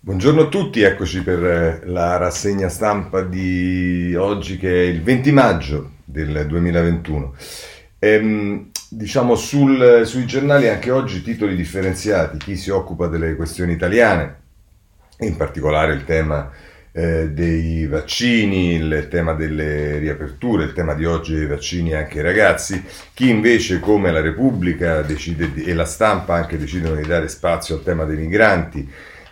Buongiorno a tutti, eccoci per eh, la rassegna stampa di oggi che è il 20 maggio del 2021. Ehm, diciamo sul, sui giornali anche oggi titoli differenziati, chi si occupa delle questioni italiane, in particolare il tema eh, dei vaccini, il tema delle riaperture, il tema di oggi dei vaccini anche ai ragazzi, chi invece come la Repubblica decide di, e la stampa anche decidono di dare spazio al tema dei migranti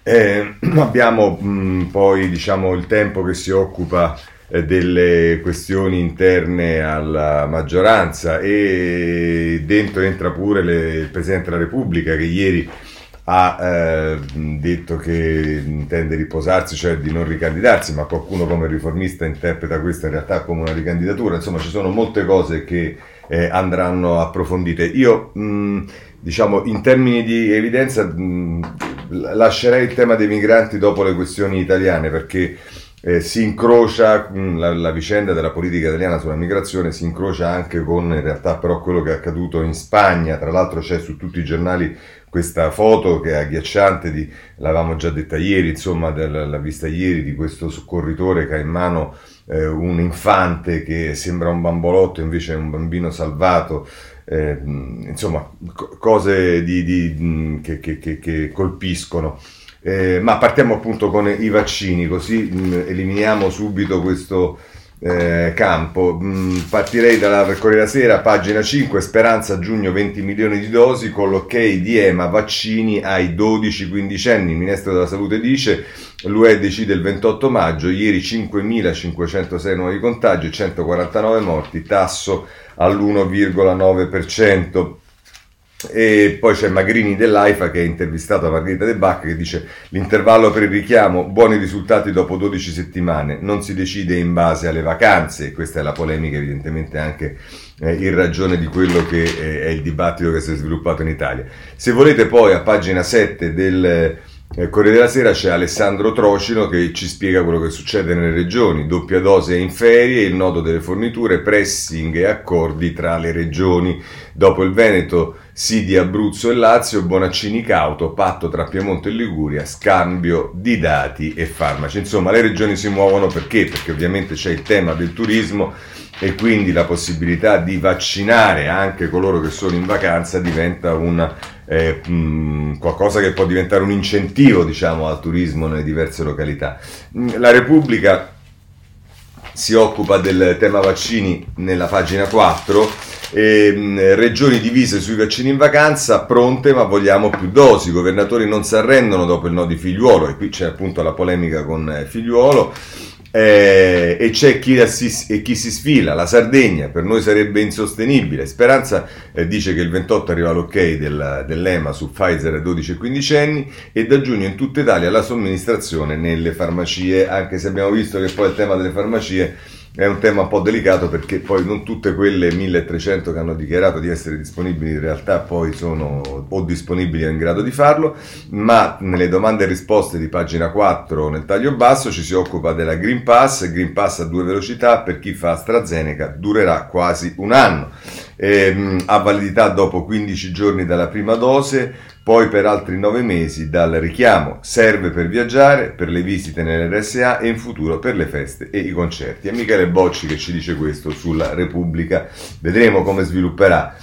eh, abbiamo mh, poi diciamo, il tempo che si occupa eh, delle questioni interne alla maggioranza e dentro entra pure le, il Presidente della Repubblica che ieri ha eh, detto che intende riposarsi, cioè di non ricandidarsi, ma qualcuno come riformista interpreta questa in realtà come una ricandidatura. Insomma, ci sono molte cose che eh, andranno approfondite. Io, mh, diciamo, in termini di evidenza, mh, lascerei il tema dei migranti dopo le questioni italiane perché eh, si incrocia mh, la, la, vicenda della politica italiana sulla migrazione, si incrocia anche con in realtà però quello che è accaduto in Spagna, tra l'altro c'è su tutti i giornali questa foto che è agghiacciante, di, l'avevamo già detta ieri, insomma, l'ha vista ieri, di questo soccorritore che ha in mano eh, un infante che sembra un bambolotto, invece è un bambino salvato eh, insomma, cose di, di, che, che, che, colpiscono. Eh, ma partiamo appunto con i vaccini, così mh, eliminiamo subito questo eh, campo. Mh, partirei dalla Corriere della Sera, pagina 5, speranza giugno 20 milioni di dosi con l'ok di EMA, vaccini ai 12-15 anni. Il Ministro della Salute dice l'UE decide il 28 maggio, ieri 5.506 nuovi contagi, 149 morti, tasso all'1,9%. E poi c'è Magrini dell'AIFA che ha intervistato Margherita De Bacca che dice l'intervallo per il richiamo, buoni risultati dopo 12 settimane, non si decide in base alle vacanze, questa è la polemica evidentemente anche eh, in ragione di quello che eh, è il dibattito che si è sviluppato in Italia. Se volete poi a pagina 7 del eh, Corriere della Sera c'è Alessandro Trocino che ci spiega quello che succede nelle regioni, doppia dose in ferie, il nodo delle forniture, pressing e accordi tra le regioni. Dopo il Veneto, sì di Abruzzo e Lazio, Bonaccini cauto, patto tra Piemonte e Liguria, scambio di dati e farmaci. Insomma, le regioni si muovono perché? Perché ovviamente c'è il tema del turismo e quindi la possibilità di vaccinare anche coloro che sono in vacanza diventa una eh, mh, qualcosa che può diventare un incentivo diciamo, al turismo nelle diverse località. La Repubblica si occupa del tema vaccini nella pagina 4, e, mh, regioni divise sui vaccini in vacanza, pronte ma vogliamo più dosi, i governatori non si arrendono dopo il no di figliuolo e qui c'è appunto la polemica con eh, figliuolo eh, e c'è chi, assist- e chi, si sfila, la Sardegna per noi sarebbe insostenibile. Speranza eh, dice che il 28 arriva l'ok del, dell'EMA su Pfizer a 12 e 15 anni e da giugno in tutta Italia la somministrazione nelle farmacie, anche se abbiamo visto che poi il tema delle farmacie è un tema un po' delicato perché poi non tutte quelle 1300 che hanno dichiarato di essere disponibili in realtà poi sono o disponibili o in grado di farlo, ma nelle domande e risposte di pagina 4 nel taglio basso ci si occupa della Green Pass, Green Pass a due velocità per chi fa AstraZeneca durerà quasi un anno, e, ha validità dopo 15 giorni dalla prima dose, poi per altri nove mesi dal richiamo. Serve per viaggiare, per le visite nell'RSA e in futuro per le feste e i concerti. È Michele Bocci che ci dice questo sulla Repubblica. Vedremo come svilupperà.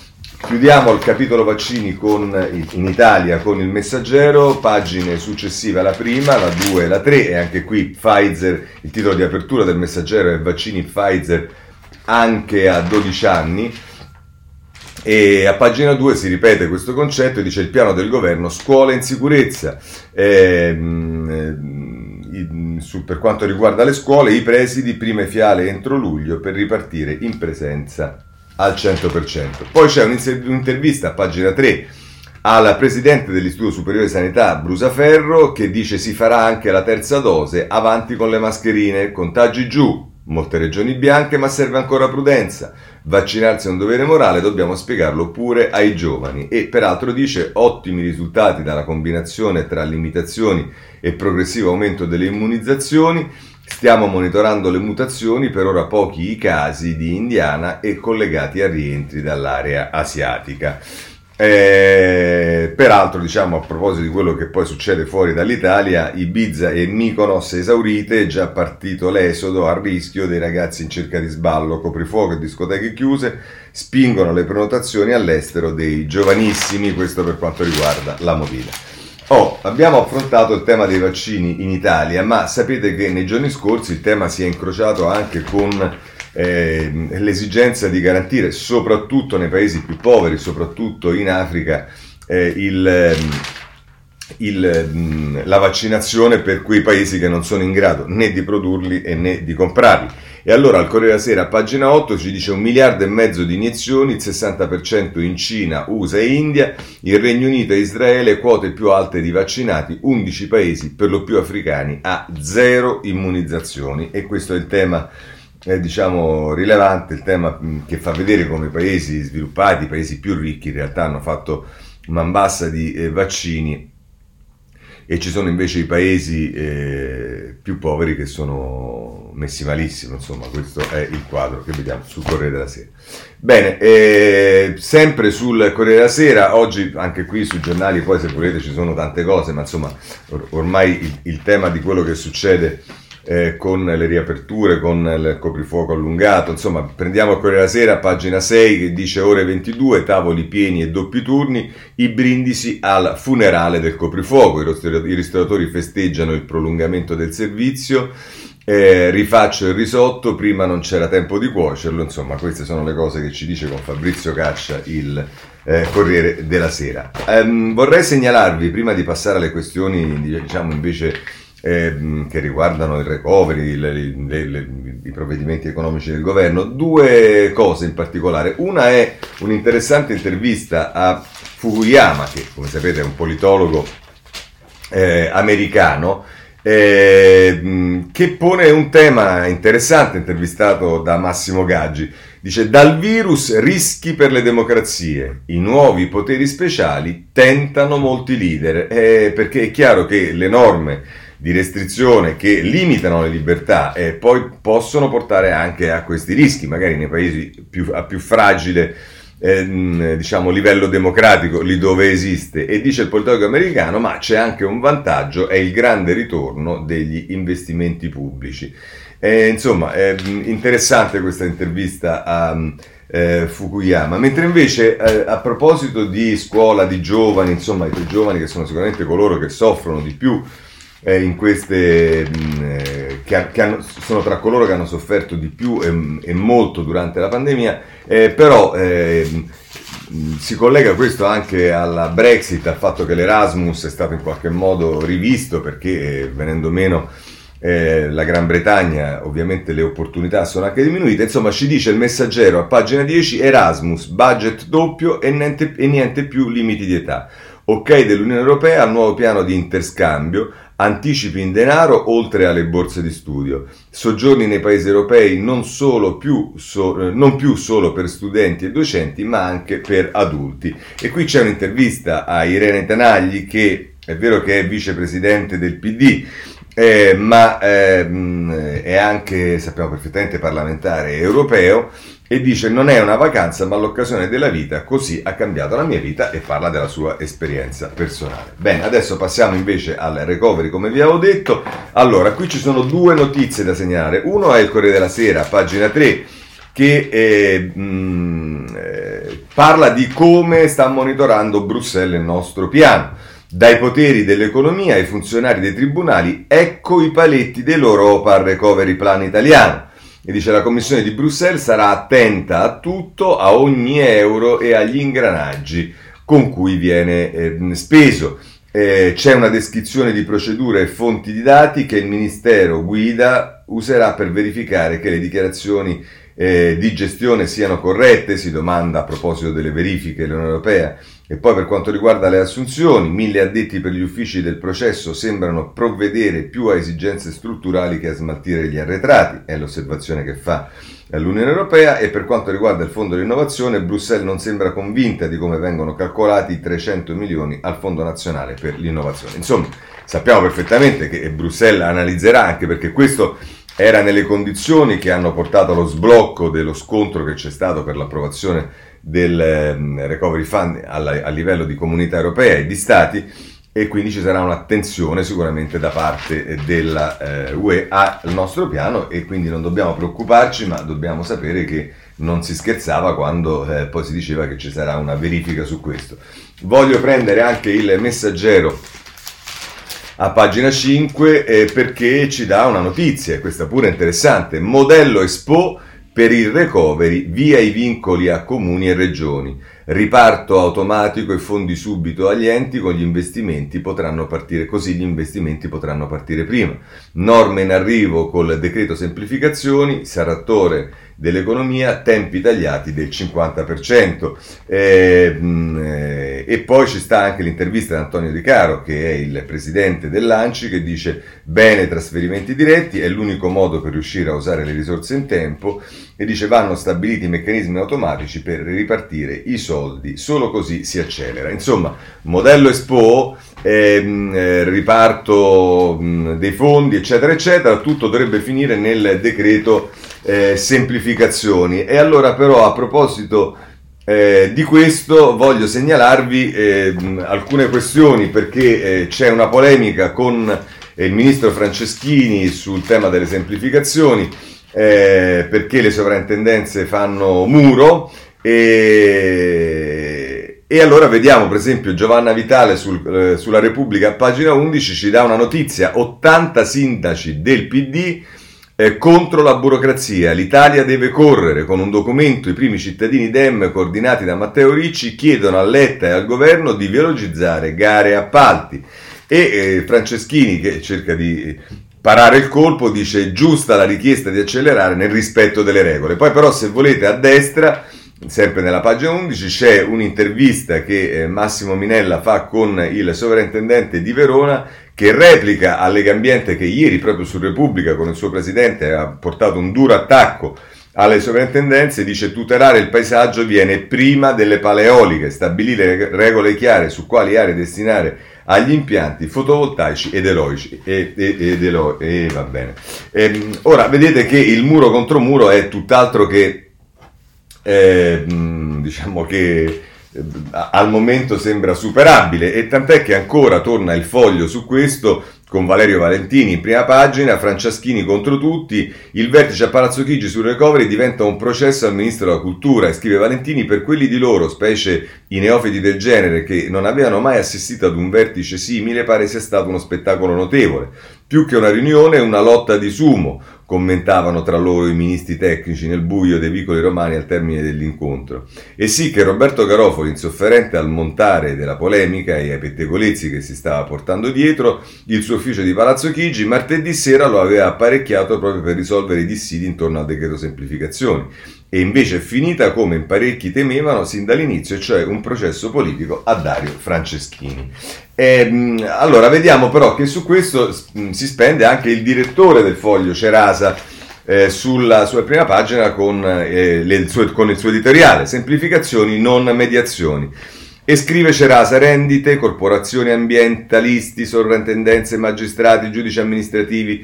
Chiudiamo il capitolo vaccini con, in Italia con il messaggero, pagine successive alla prima, la 2 e la 3 e anche qui Pfizer, il titolo di apertura del messaggero è vaccini Pfizer anche a 12 anni. E a pagina 2 si ripete questo concetto e dice il piano del governo scuola in sicurezza. Eh, su, per quanto riguarda le scuole, i presidi prime fiale entro luglio per ripartire in presenza al 100%. Poi c'è un'intervista a pagina 3 al presidente dell'Istituto Superiore di Sanità Brusaferro che dice si farà anche la terza dose, avanti con le mascherine, contagi giù, molte regioni bianche, ma serve ancora prudenza. Vaccinarsi è un dovere morale, dobbiamo spiegarlo pure ai giovani. E peraltro dice ottimi risultati dalla combinazione tra limitazioni e progressivo aumento delle immunizzazioni. Stiamo monitorando le mutazioni, per ora pochi i casi di Indiana e collegati a rientri dall'area asiatica. Eh, peraltro, diciamo a proposito di quello che poi succede fuori dall'Italia, Ibiza e Mykonos esaurite, è già partito l'esodo a rischio dei ragazzi in cerca di sballo, coprifuoco e discoteche chiuse, spingono le prenotazioni all'estero dei giovanissimi, questo per quanto riguarda la movida. Oh, abbiamo affrontato il tema dei vaccini in Italia, ma sapete che nei giorni scorsi il tema si è incrociato anche con eh, l'esigenza di garantire, soprattutto nei paesi più poveri, soprattutto in Africa, eh, il, ehm, il, mm, la vaccinazione per quei paesi che non sono in grado né di produrli né di comprarli. E allora al Corriere della Sera, pagina 8, ci dice un miliardo e mezzo di iniezioni, il 60% in Cina, USA e India, il Regno Unito e Israele, quote più alte di vaccinati, 11 paesi, per lo più africani, a zero immunizzazioni. E questo è il tema è diciamo, rilevante, il tema che fa vedere come i paesi sviluppati, i paesi più ricchi in realtà hanno fatto man bassa di eh, vaccini e ci sono invece i paesi eh, più poveri che sono messi malissimo, insomma questo è il quadro che vediamo sul Corriere della Sera. Bene, eh, sempre sul Corriere della Sera, oggi anche qui sui giornali, poi se volete ci sono tante cose, ma insomma or- ormai il, il tema di quello che succede eh, con le riaperture, con il coprifuoco allungato. Insomma, prendiamo il Corriere della Sera, pagina 6, che dice ore 22, tavoli pieni e doppi turni, i brindisi al funerale del coprifuoco. I ristoratori festeggiano il prolungamento del servizio. Eh, rifaccio il risotto, prima non c'era tempo di cuocerlo, insomma queste sono le cose che ci dice con Fabrizio Caccia il eh, Corriere della Sera. Um, vorrei segnalarvi, prima di passare alle questioni diciamo invece eh, che riguardano il recovery, le, le, le, i provvedimenti economici del governo, due cose in particolare. Una è un'interessante intervista a Fukuyama, che come sapete è un politologo eh, americano, eh, che pone un tema interessante intervistato da Massimo Gaggi. Dice dal virus rischi per le democrazie, i nuovi poteri speciali tentano molti leader, eh, perché è chiaro che le norme di restrizione che limitano le libertà e poi possono portare anche a questi rischi, magari nei paesi più, a più fragile eh, diciamo, livello democratico, lì dove esiste. E dice il politologo americano, ma c'è anche un vantaggio, è il grande ritorno degli investimenti pubblici. Eh, insomma, è interessante questa intervista a... Eh, Fukuyama, mentre invece eh, a proposito di scuola, di giovani, insomma i più giovani che sono sicuramente coloro che soffrono di più eh, in queste, mh, eh, che, che hanno, sono tra coloro che hanno sofferto di più e, e molto durante la pandemia, eh, però eh, si collega questo anche alla Brexit, al fatto che l'Erasmus è stato in qualche modo rivisto perché eh, venendo meno eh, la Gran Bretagna, ovviamente le opportunità sono anche diminuite. Insomma, ci dice il messaggero a pagina 10: Erasmus, budget doppio e niente, e niente più limiti di età. Ok dell'Unione Europea al nuovo piano di interscambio, anticipi in denaro oltre alle borse di studio, soggiorni nei paesi europei non, più, so, eh, non più solo per studenti e docenti, ma anche per adulti. E qui c'è un'intervista a Irene Tanagli che è vero che è vicepresidente del PD, eh, ma eh, è anche, sappiamo perfettamente, parlamentare europeo e dice non è una vacanza ma l'occasione della vita, così ha cambiato la mia vita e parla della sua esperienza personale. Bene, adesso passiamo invece al recovery come vi avevo detto. Allora, qui ci sono due notizie da segnalare. Uno è il Corriere della Sera, pagina 3, che eh, mh, eh, parla di come sta monitorando Bruxelles il nostro piano. Dai poteri dell'economia ai funzionari dei tribunali, ecco i paletti dell'Europa al recovery plan italiano. E dice la Commissione di Bruxelles sarà attenta a tutto, a ogni euro e agli ingranaggi con cui viene eh, speso. Eh, c'è una descrizione di procedure e fonti di dati che il Ministero guida userà per verificare che le dichiarazioni eh, di gestione siano corrette, si domanda a proposito delle verifiche dell'Unione Europea. E poi per quanto riguarda le assunzioni, mille addetti per gli uffici del processo sembrano provvedere più a esigenze strutturali che a smaltire gli arretrati, è l'osservazione che fa l'Unione Europea e per quanto riguarda il fondo dell'innovazione Bruxelles non sembra convinta di come vengono calcolati i 300 milioni al Fondo Nazionale per l'innovazione. Insomma, sappiamo perfettamente che Bruxelles analizzerà anche perché questo era nelle condizioni che hanno portato allo sblocco dello scontro che c'è stato per l'approvazione del ehm, recovery fund a livello di comunità europea e di stati e quindi ci sarà un'attenzione sicuramente da parte della eh, UE al nostro piano e quindi non dobbiamo preoccuparci ma dobbiamo sapere che non si scherzava quando eh, poi si diceva che ci sarà una verifica su questo. Voglio prendere anche il messaggero a pagina 5 eh, perché ci dà una notizia, questa pure interessante, modello Expo per il recovery via i vincoli a comuni e regioni. Riparto automatico e fondi subito agli enti con gli investimenti potranno partire così gli investimenti potranno partire prima. Norme in arrivo col decreto semplificazioni, Sarrattore dell'economia, tempi tagliati del 50%. Eh, eh, e poi ci sta anche l'intervista di Antonio Di Caro, che è il presidente dell'ANCI, che dice bene trasferimenti diretti, è l'unico modo per riuscire a usare le risorse in tempo e dice vanno stabiliti meccanismi automatici per ripartire i soldi, solo così si accelera. Insomma, modello Expo, ehm, eh, riparto mh, dei fondi, eccetera, eccetera, tutto dovrebbe finire nel decreto eh, semplificazioni. E allora però a proposito eh, di questo voglio segnalarvi eh, alcune questioni perché eh, c'è una polemica con eh, il ministro Franceschini sul tema delle semplificazioni eh, perché le sovrintendenze fanno muro e, e, allora vediamo per esempio Giovanna Vitale sul, sulla Repubblica a pagina 11 ci dà una notizia 80 sindaci del PD eh, contro la burocrazia. L'Italia deve correre. Con un documento i primi cittadini DEM coordinati da Matteo Ricci chiedono a Letta e al governo di velocizzare gare e appalti. E eh, Franceschini, che cerca di parare il colpo, dice giusta la richiesta di accelerare nel rispetto delle regole. Poi però se volete a destra sempre nella pagina 11 c'è un'intervista che eh, Massimo Minella fa con il sovrintendente di Verona che replica a Lega Ambiente che ieri proprio su Repubblica con il suo presidente ha portato un duro attacco alle sovrintendenze dice tutelare il paesaggio viene prima delle paleoliche, stabilire regole chiare su quali aree destinare agli impianti fotovoltaici ed eloici. E, e, ed elo, e va bene. E, ehm, ora vedete che il muro contro muro è tutt'altro che eh, diciamo che eh, al momento sembra superabile e tant'è che ancora torna il foglio su questo con Valerio Valentini in prima pagina, Franceschini contro tutti, il vertice a Palazzo Chigi sul recovery diventa un processo al Ministro della Cultura e scrive Valentini per quelli di loro, specie i neofiti del genere che non avevano mai assistito ad un vertice simile, pare sia stato uno spettacolo notevole. Più che una riunione, una lotta di sumo, commentavano tra loro i ministri tecnici nel buio dei vicoli romani al termine dell'incontro. E sì che Roberto Garofoli, insofferente al montare della polemica e ai pettegolezzi che si stava portando dietro, il suo ufficio di Palazzo Chigi martedì sera lo aveva apparecchiato proprio per risolvere i dissidi intorno al decreto semplificazioni e invece è finita come in parecchi temevano sin dall'inizio, cioè un processo politico a Dario Franceschini. E, ehm, allora vediamo però che su questo mm, si spende anche il direttore del foglio Cerasa eh, sulla sua prima pagina con, eh, le, sue, con il suo editoriale, semplificazioni non mediazioni. E scrive Cerasa, rendite, corporazioni ambientalisti, sovrintendenze, magistrati, giudici amministrativi,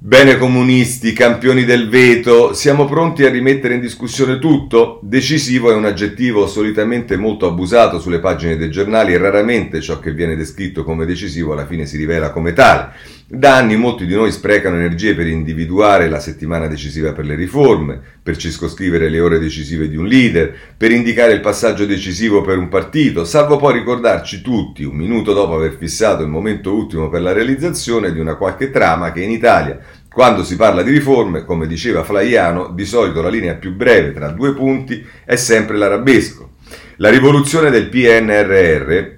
Bene comunisti, campioni del veto, siamo pronti a rimettere in discussione tutto? Decisivo è un aggettivo solitamente molto abusato sulle pagine dei giornali e raramente ciò che viene descritto come decisivo alla fine si rivela come tale. Da anni molti di noi sprecano energie per individuare la settimana decisiva per le riforme, per circoscrivere le ore decisive di un leader, per indicare il passaggio decisivo per un partito, salvo poi ricordarci tutti, un minuto dopo aver fissato il momento ultimo per la realizzazione di una qualche trama che in Italia, quando si parla di riforme, come diceva Flaiano, di solito la linea più breve tra due punti è sempre l'arabesco. La rivoluzione del PNRR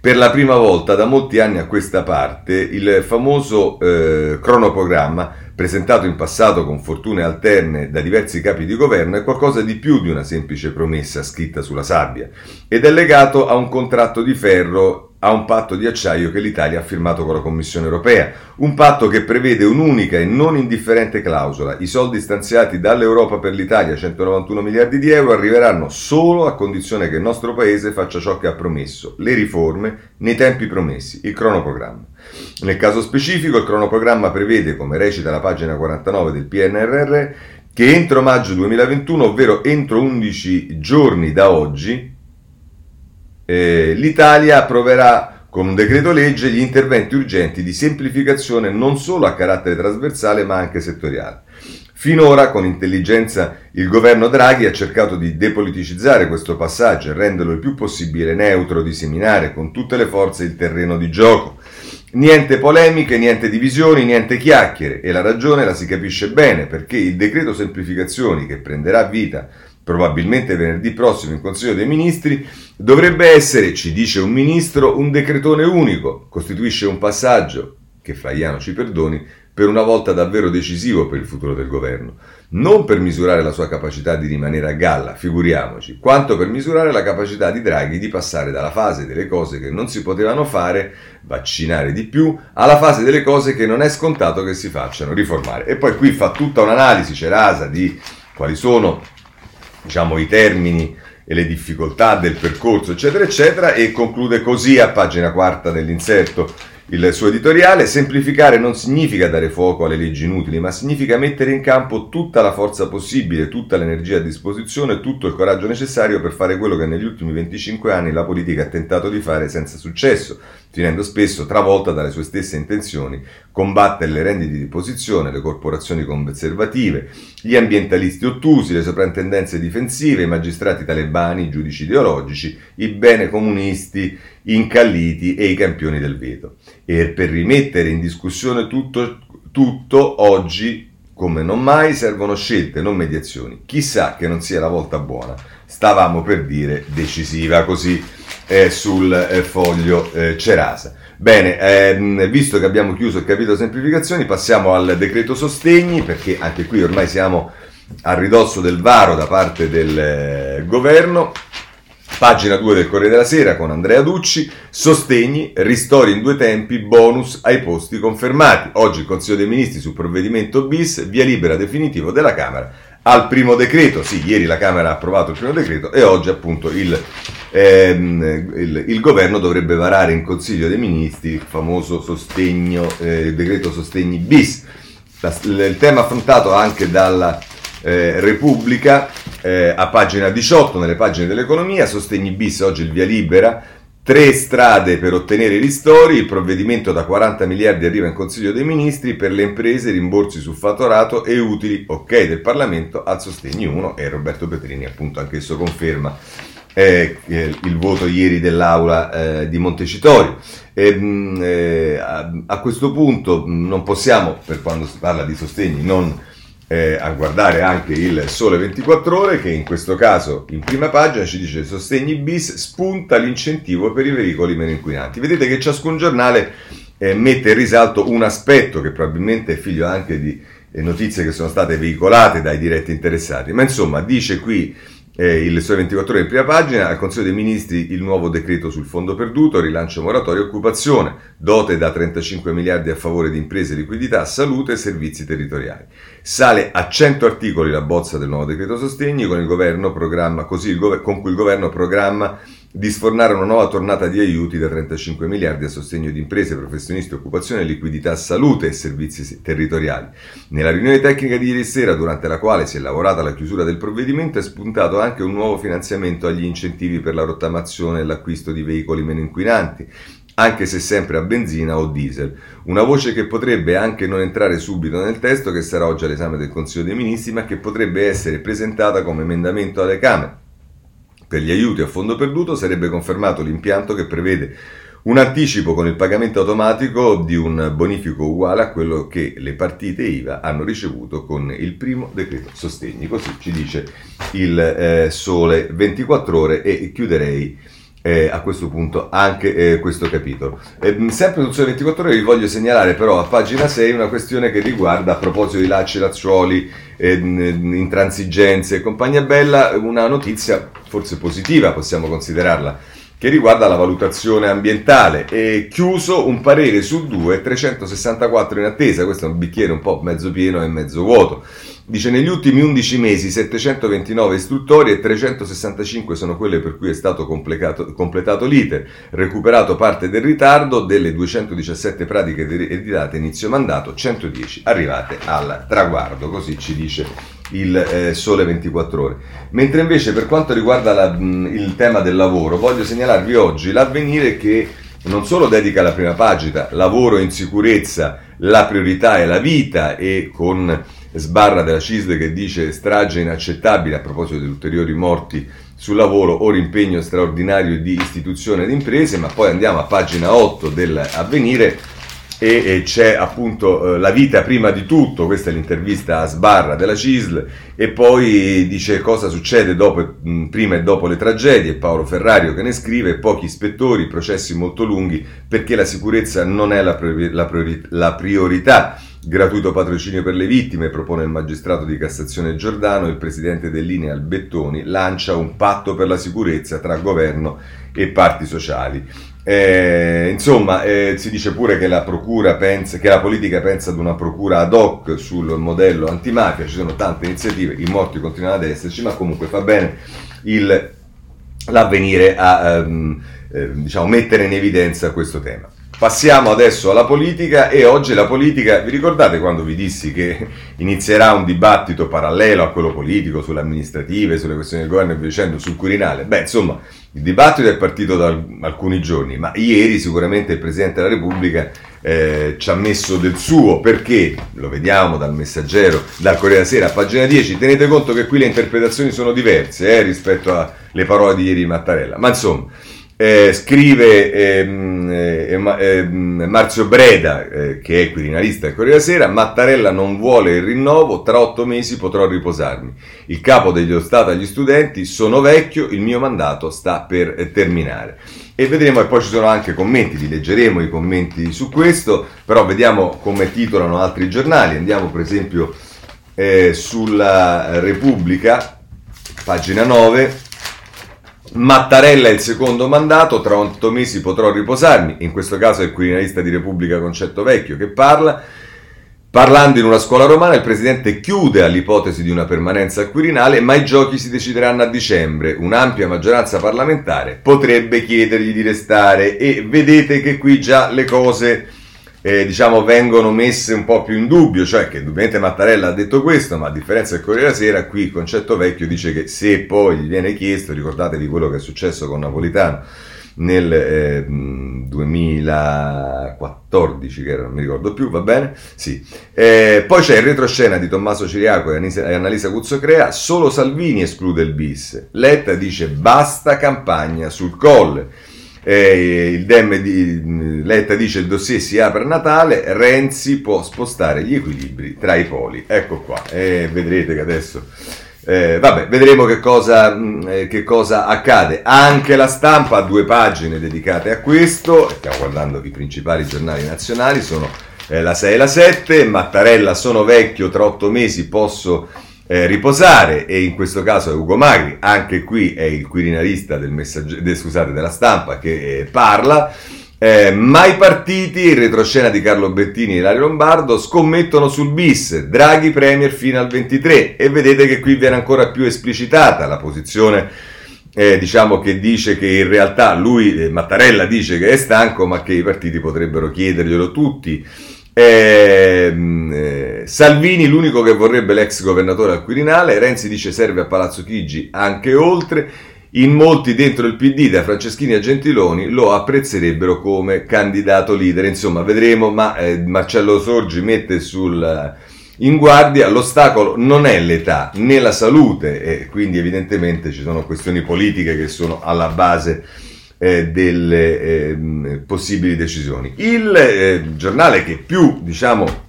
per la prima volta da molti anni a questa parte il famoso eh, cronoprogramma presentato in passato con fortune alterne da diversi capi di governo è qualcosa di più di una semplice promessa scritta sulla sabbia ed è legato a un contratto di ferro a un patto di acciaio che l'Italia ha firmato con la Commissione europea. Un patto che prevede un'unica e non indifferente clausola. I soldi stanziati dall'Europa per l'Italia, 191 miliardi di euro, arriveranno solo a condizione che il nostro Paese faccia ciò che ha promesso, le riforme nei tempi promessi, il cronoprogramma. Nel caso specifico, il cronoprogramma prevede, come recita la pagina 49 del PNRR, che entro maggio 2021, ovvero entro 11 giorni da oggi, eh, l'Italia approverà con un decreto legge gli interventi urgenti di semplificazione non solo a carattere trasversale ma anche settoriale. Finora, con intelligenza, il governo Draghi ha cercato di depoliticizzare questo passaggio e renderlo il più possibile neutro, disseminare con tutte le forze il terreno di gioco. Niente polemiche, niente divisioni, niente chiacchiere e la ragione la si capisce bene perché il decreto semplificazioni che prenderà vita probabilmente venerdì prossimo in Consiglio dei Ministri, dovrebbe essere, ci dice un ministro, un decretone unico, costituisce un passaggio, che Flaiano ci perdoni, per una volta davvero decisivo per il futuro del governo, non per misurare la sua capacità di rimanere a galla, figuriamoci, quanto per misurare la capacità di Draghi di passare dalla fase delle cose che non si potevano fare, vaccinare di più, alla fase delle cose che non è scontato che si facciano, riformare. E poi qui fa tutta un'analisi cerasa di quali sono diciamo, i termini e le difficoltà del percorso, eccetera, eccetera, e conclude così a pagina quarta dell'inserto il suo editoriale, semplificare non significa dare fuoco alle leggi inutili, ma significa mettere in campo tutta la forza possibile, tutta l'energia a disposizione, tutto il coraggio necessario per fare quello che negli ultimi 25 anni la politica ha tentato di fare senza successo, finendo spesso travolta dalle sue stesse intenzioni, combattere le rendite di posizione, le corporazioni conservative, gli ambientalisti ottusi, le soprintendenze difensive, i magistrati talebani, i giudici ideologici, i bene comunisti incalliti e i campioni del veto. E per rimettere in discussione tutto, tutto oggi come non mai servono scelte, non mediazioni. Chissà che non sia la volta buona. Stavamo per dire decisiva così eh, sul eh, foglio eh, Cerasa. Bene, ehm, visto che abbiamo chiuso il capitolo semplificazioni, passiamo al decreto sostegni, perché anche qui ormai siamo a ridosso del varo da parte del eh, governo. Pagina 2 del Corriere della Sera con Andrea Ducci, sostegni, ristori in due tempi, bonus ai posti confermati. Oggi il Consiglio dei Ministri sul provvedimento bis, via libera definitivo della Camera al primo decreto. Sì, ieri la Camera ha approvato il primo decreto e oggi appunto il, ehm, il, il governo dovrebbe varare in Consiglio dei Ministri il famoso sostegno, eh, decreto sostegni bis. La, il tema affrontato anche dalla eh, Repubblica eh, a pagina 18 nelle pagine dell'economia, sostegni bis oggi il via libera Tre strade per ottenere i ristori, il provvedimento da 40 miliardi arriva in Consiglio dei Ministri per le imprese, rimborsi su fatturato e utili, ok del Parlamento al sostegno 1 e Roberto Petrini appunto anch'esso conferma eh, il voto ieri dell'Aula eh, di Montecitorio. E, mh, eh, a, a, questo punto non possiamo, per quando si parla di sostegni, non eh, a guardare anche il Sole 24 Ore che in questo caso in prima pagina ci dice sostegni bis spunta l'incentivo per i veicoli meno inquinanti. Vedete che ciascun giornale eh, mette in risalto un aspetto che probabilmente è figlio anche di eh, notizie che sono state veicolate dai diretti interessati, ma insomma dice qui eh, il Sole 24 Ore in prima pagina, al Consiglio dei Ministri il nuovo decreto sul fondo perduto, rilancio moratorio e occupazione, dote da 35 miliardi a favore di imprese, liquidità, salute e servizi territoriali. Sale a 100 articoli la bozza del nuovo decreto sostegni con, il governo programma, così il gover- con cui il governo programma di sfornare una nuova tornata di aiuti da 35 miliardi a sostegno di imprese, professionisti, occupazione, liquidità, salute e servizi territoriali. Nella riunione tecnica di ieri sera, durante la quale si è lavorata alla chiusura del provvedimento, è spuntato anche un nuovo finanziamento agli incentivi per la rottamazione e l'acquisto di veicoli meno inquinanti, anche se sempre a benzina o diesel. Una voce che potrebbe anche non entrare subito nel testo che sarà oggi all'esame del Consiglio dei Ministri, ma che potrebbe essere presentata come emendamento alle Camere. Per gli aiuti a fondo perduto sarebbe confermato l'impianto che prevede un anticipo con il pagamento automatico di un bonifico uguale a quello che le partite IVA hanno ricevuto con il primo decreto sostegni. Così ci dice il eh, Sole 24 ore e chiuderei eh, a questo punto anche eh, questo capitolo. Eh, sempre sul Sole 24 ore vi voglio segnalare però a pagina 6 una questione che riguarda a proposito di lacci lacciuoli, ehm, intransigenze e compagnia bella, una notizia forse positiva possiamo considerarla che riguarda la valutazione ambientale. E chiuso un parere su due, 364 in attesa, questo è un bicchiere un po' mezzo pieno e mezzo vuoto. Dice negli ultimi 11 mesi 729 istruttorie e 365 sono quelle per cui è stato completato, l'iter, recuperato parte del ritardo delle 217 pratiche ereditate inizio mandato, 110 arrivate al traguardo, così ci dice il eh, sole 24 ore. Mentre invece per quanto riguarda la, mh, il tema del lavoro, voglio segnalarvi oggi l'avvenire che non solo dedica la prima pagina, lavoro in sicurezza, la priorità è la vita e con sbarra della CISL che dice strage inaccettabile a proposito di ulteriori morti sul lavoro o impegno straordinario di istituzione ed imprese, ma poi andiamo a pagina 8 dell'avvenire e, e c'è appunto eh, la vita prima di tutto, questa è l'intervista a Sbarra della CISL e poi dice cosa succede dopo, mh, prima e dopo le tragedie, Paolo Ferrario che ne scrive, pochi ispettori, processi molto lunghi perché la sicurezza non è la, priori- la, priori- la priorità Gratuito patrocinio per le vittime, propone il magistrato di Cassazione Giordano, il presidente dell'Inea Albettoni lancia un patto per la sicurezza tra governo e parti sociali. Eh, insomma, eh, si dice pure che la, pensa, che la politica pensa ad una procura ad hoc sul modello antimafia, ci sono tante iniziative, i morti continuano ad esserci, ma comunque fa bene il, l'avvenire a um, eh, diciamo, mettere in evidenza questo tema. Passiamo adesso alla politica e oggi la politica, vi ricordate quando vi dissi che inizierà un dibattito parallelo a quello politico sulle amministrative, sulle questioni del governo e via dicendo, sul Quirinale? Beh, insomma, il dibattito è partito da alcuni giorni, ma ieri sicuramente il Presidente della Repubblica eh, ci ha messo del suo, perché, lo vediamo dal messaggero, dal Corriere della Sera, a pagina 10, tenete conto che qui le interpretazioni sono diverse eh, rispetto alle parole di ieri di Mattarella, ma insomma... Eh, scrive ehm, eh, eh, Marzio Breda, eh, che è quirinalista del Corriere Sera, Mattarella non vuole il rinnovo, tra otto mesi potrò riposarmi. Il capo degli Stato agli studenti, sono vecchio, il mio mandato sta per eh, terminare. E vedremo, e poi ci sono anche commenti, li leggeremo i commenti su questo, però vediamo come titolano altri giornali. Andiamo per esempio eh, sulla Repubblica, pagina 9 Mattarella è il secondo mandato, tra otto mesi potrò riposarmi, in questo caso è il quirinalista di Repubblica Concetto Vecchio che parla. Parlando in una scuola romana, il presidente chiude all'ipotesi di una permanenza al Quirinale, ma i giochi si decideranno a dicembre. Un'ampia maggioranza parlamentare potrebbe chiedergli di restare e vedete che qui già le cose eh, diciamo, vengono messe un po' più in dubbio, cioè che indubbiamente Mattarella ha detto questo, ma a differenza del Corriere della Sera, qui il concetto vecchio dice che se poi gli viene chiesto, ricordatevi quello che è successo con Napolitano nel eh, 2014, che era, non mi ricordo più, va bene? Sì. Eh, poi c'è il retroscena di Tommaso Ciriaco e Annalisa Cuzzocrea, solo Salvini esclude il bis. Letta dice basta campagna sul colle. Eh, il Dem di Letta dice il dossier si apre a Natale, Renzi può spostare gli equilibri tra i poli. Ecco qua, e vedrete che adesso... Eh, vabbè, vedremo che cosa, eh, che cosa, accade. Anche la stampa ha due pagine dedicate a questo. Stiamo guardando i principali giornali nazionali, sono eh, la 6 e la 7. Mattarella, sono vecchio, tra otto mesi posso eh, riposare e in questo caso è Ugo Magri, anche qui è il quirinalista del de, scusate, della stampa che eh, parla. Eh, ma i partiti, retroscena di Carlo Bettini e Ilario Lombardo, scommettono sul bis, Draghi Premier fino al 23 e vedete che qui viene ancora più esplicitata la posizione eh, diciamo che dice che in realtà lui, eh, Mattarella dice che è stanco ma che i partiti potrebbero chiederglielo tutti eh, Salvini l'unico che vorrebbe l'ex governatore al Quirinale, Renzi dice serve a Palazzo Chigi anche oltre, in molti dentro il PD da Franceschini a Gentiloni lo apprezzerebbero come candidato leader, insomma vedremo, ma eh, Marcello Sorgi mette sul, in guardia. L'ostacolo non è l'età né la salute e quindi evidentemente ci sono questioni politiche che sono alla base eh, delle eh, possibili decisioni. Il eh, giornale che più, diciamo,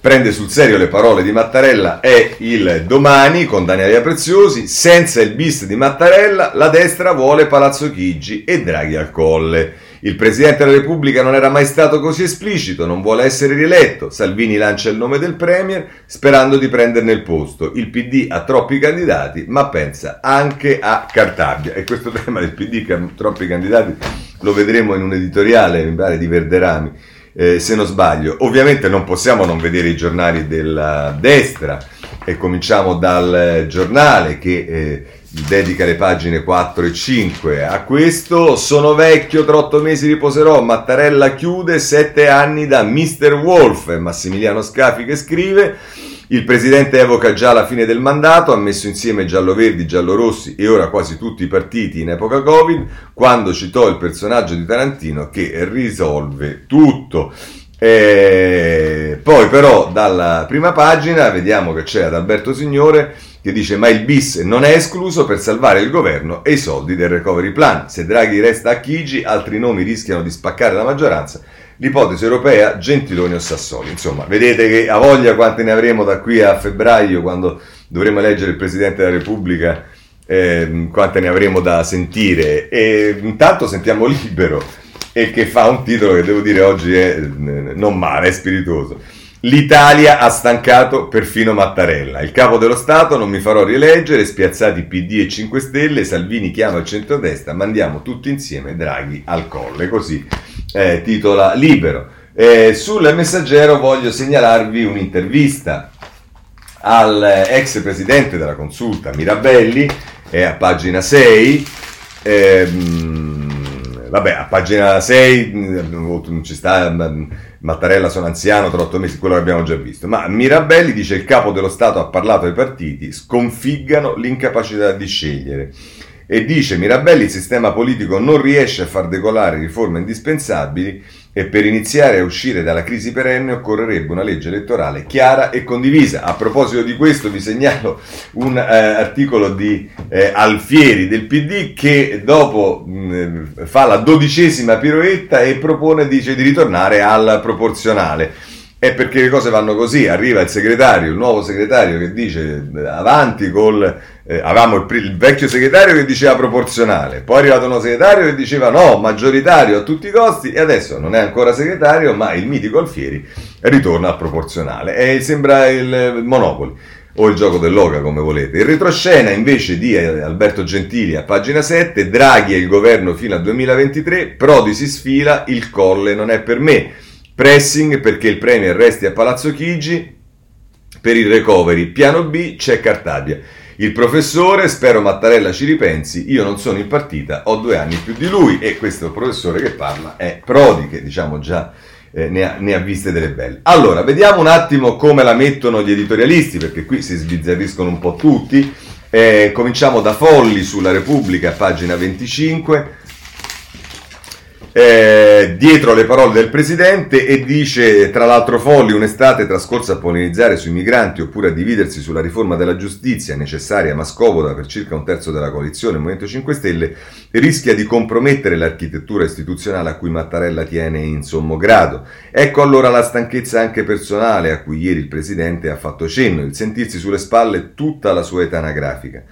prende sul serio le parole di Mattarella è il Domani con Daniela Preziosi, senza il bis di Mattarella la destra vuole Palazzo Chigi e Draghi al colle. Il Presidente della Repubblica non era mai stato così esplicito, non vuole essere rieletto. Salvini lancia il nome del Premier sperando di prenderne il posto. Il PD ha troppi candidati, ma pensa anche a Cartabia. E questo tema del PD che ha troppi candidati lo vedremo in un editoriale, mi pare, di Verderami. Eh, se non sbaglio. Ovviamente non possiamo non vedere i giornali della destra e cominciamo dal giornale che eh, dedica le pagine 4 e 5 a questo. Sono vecchio, tra otto mesi riposerò. Mattarella chiude sette anni da Mr. Wolf. È Massimiliano Scafi che scrive. Il presidente evoca già la fine del mandato, ha messo insieme giallo-verdi, giallo-rossi e ora quasi tutti i partiti in epoca Covid, quando citò il personaggio di Tarantino che risolve tutto. E poi però dalla prima pagina vediamo che c'è Adalberto Signore che dice ma il bis non è escluso per salvare il governo e i soldi del recovery plan. Se Draghi resta a Chigi, altri nomi rischiano di spaccare la maggioranza. L'ipotesi europea Gentiloni o Sassoli. Insomma, vedete che a voglia quante ne avremo da qui a febbraio quando dovremo eleggere il Presidente della Repubblica, eh, quante ne avremo da sentire. E intanto sentiamo libero e che fa un titolo che devo dire oggi è eh, non male, è spiritoso. L'Italia ha stancato perfino Mattarella. Il capo dello Stato non mi farò rieleggere, spiazzati PD e 5 Stelle, Salvini chiama il centrodestra, mandiamo tutti insieme Draghi al colle. Così eh, titola Libero. Eh, sul messaggero voglio segnalarvi un'intervista al ex presidente della consulta Mirabelli, è a pagina 6. Ehm, vabbè, a pagina 6 mm, ci sta mm, Mattarella sono anziano, tra otto mesi, quello che abbiamo già visto. Ma Mirabelli dice il capo dello Stato ha parlato ai partiti, sconfiggano l'incapacità di scegliere. E dice Mirabelli il sistema politico non riesce a far decolare riforme indispensabili e per iniziare a uscire dalla crisi perenne occorrerebbe una legge elettorale chiara e condivisa. A proposito di questo vi segnalo un eh, articolo di eh, Alfieri del PD che dopo mh, fa la dodicesima piroetta e propone, dice, di ritornare al proporzionale. È perché le cose vanno così, arriva il segretario, il nuovo segretario che dice avanti col... Eh, avevamo il, il, vecchio segretario che diceva proporzionale, poi è arrivato uno segretario che diceva no, maggioritario a tutti i costi e adesso non è ancora segretario ma il mitico Alfieri ritorna al proporzionale. E sembra il Monopoli o il gioco dell'Oca come volete. Il retroscena invece di Alberto Gentili a pagina 7, Draghi e il governo fino al 2023, Prodi si sfila, il colle non è per me. Pressing perché il Premier resti a Palazzo Chigi. Per il recovery, piano B, c'è Cartabia. Il professore, spero Mattarella ci ripensi, io non sono in partita, ho due anni più di lui e questo professore che parla è Prodi, che diciamo già eh, ne, ha, ne, ha, viste delle belle. Allora, vediamo un attimo come la mettono gli editorialisti, perché qui si sbizzarriscono un po' tutti. Eh, cominciamo da Folli sulla Repubblica, pagina 25 eh, dietro le parole del presidente e dice tra l'altro Folli un'estate trascorsa a polemizzare sui migranti oppure a dividersi sulla riforma della giustizia necessaria ma scomoda per circa un terzo della coalizione Movimento 5 Stelle rischia di compromettere l'architettura istituzionale a cui Mattarella tiene in sommo grado. Ecco allora la stanchezza anche personale a cui ieri il presidente ha fatto cenno, il sentirsi sulle spalle tutta la sua età anagrafica.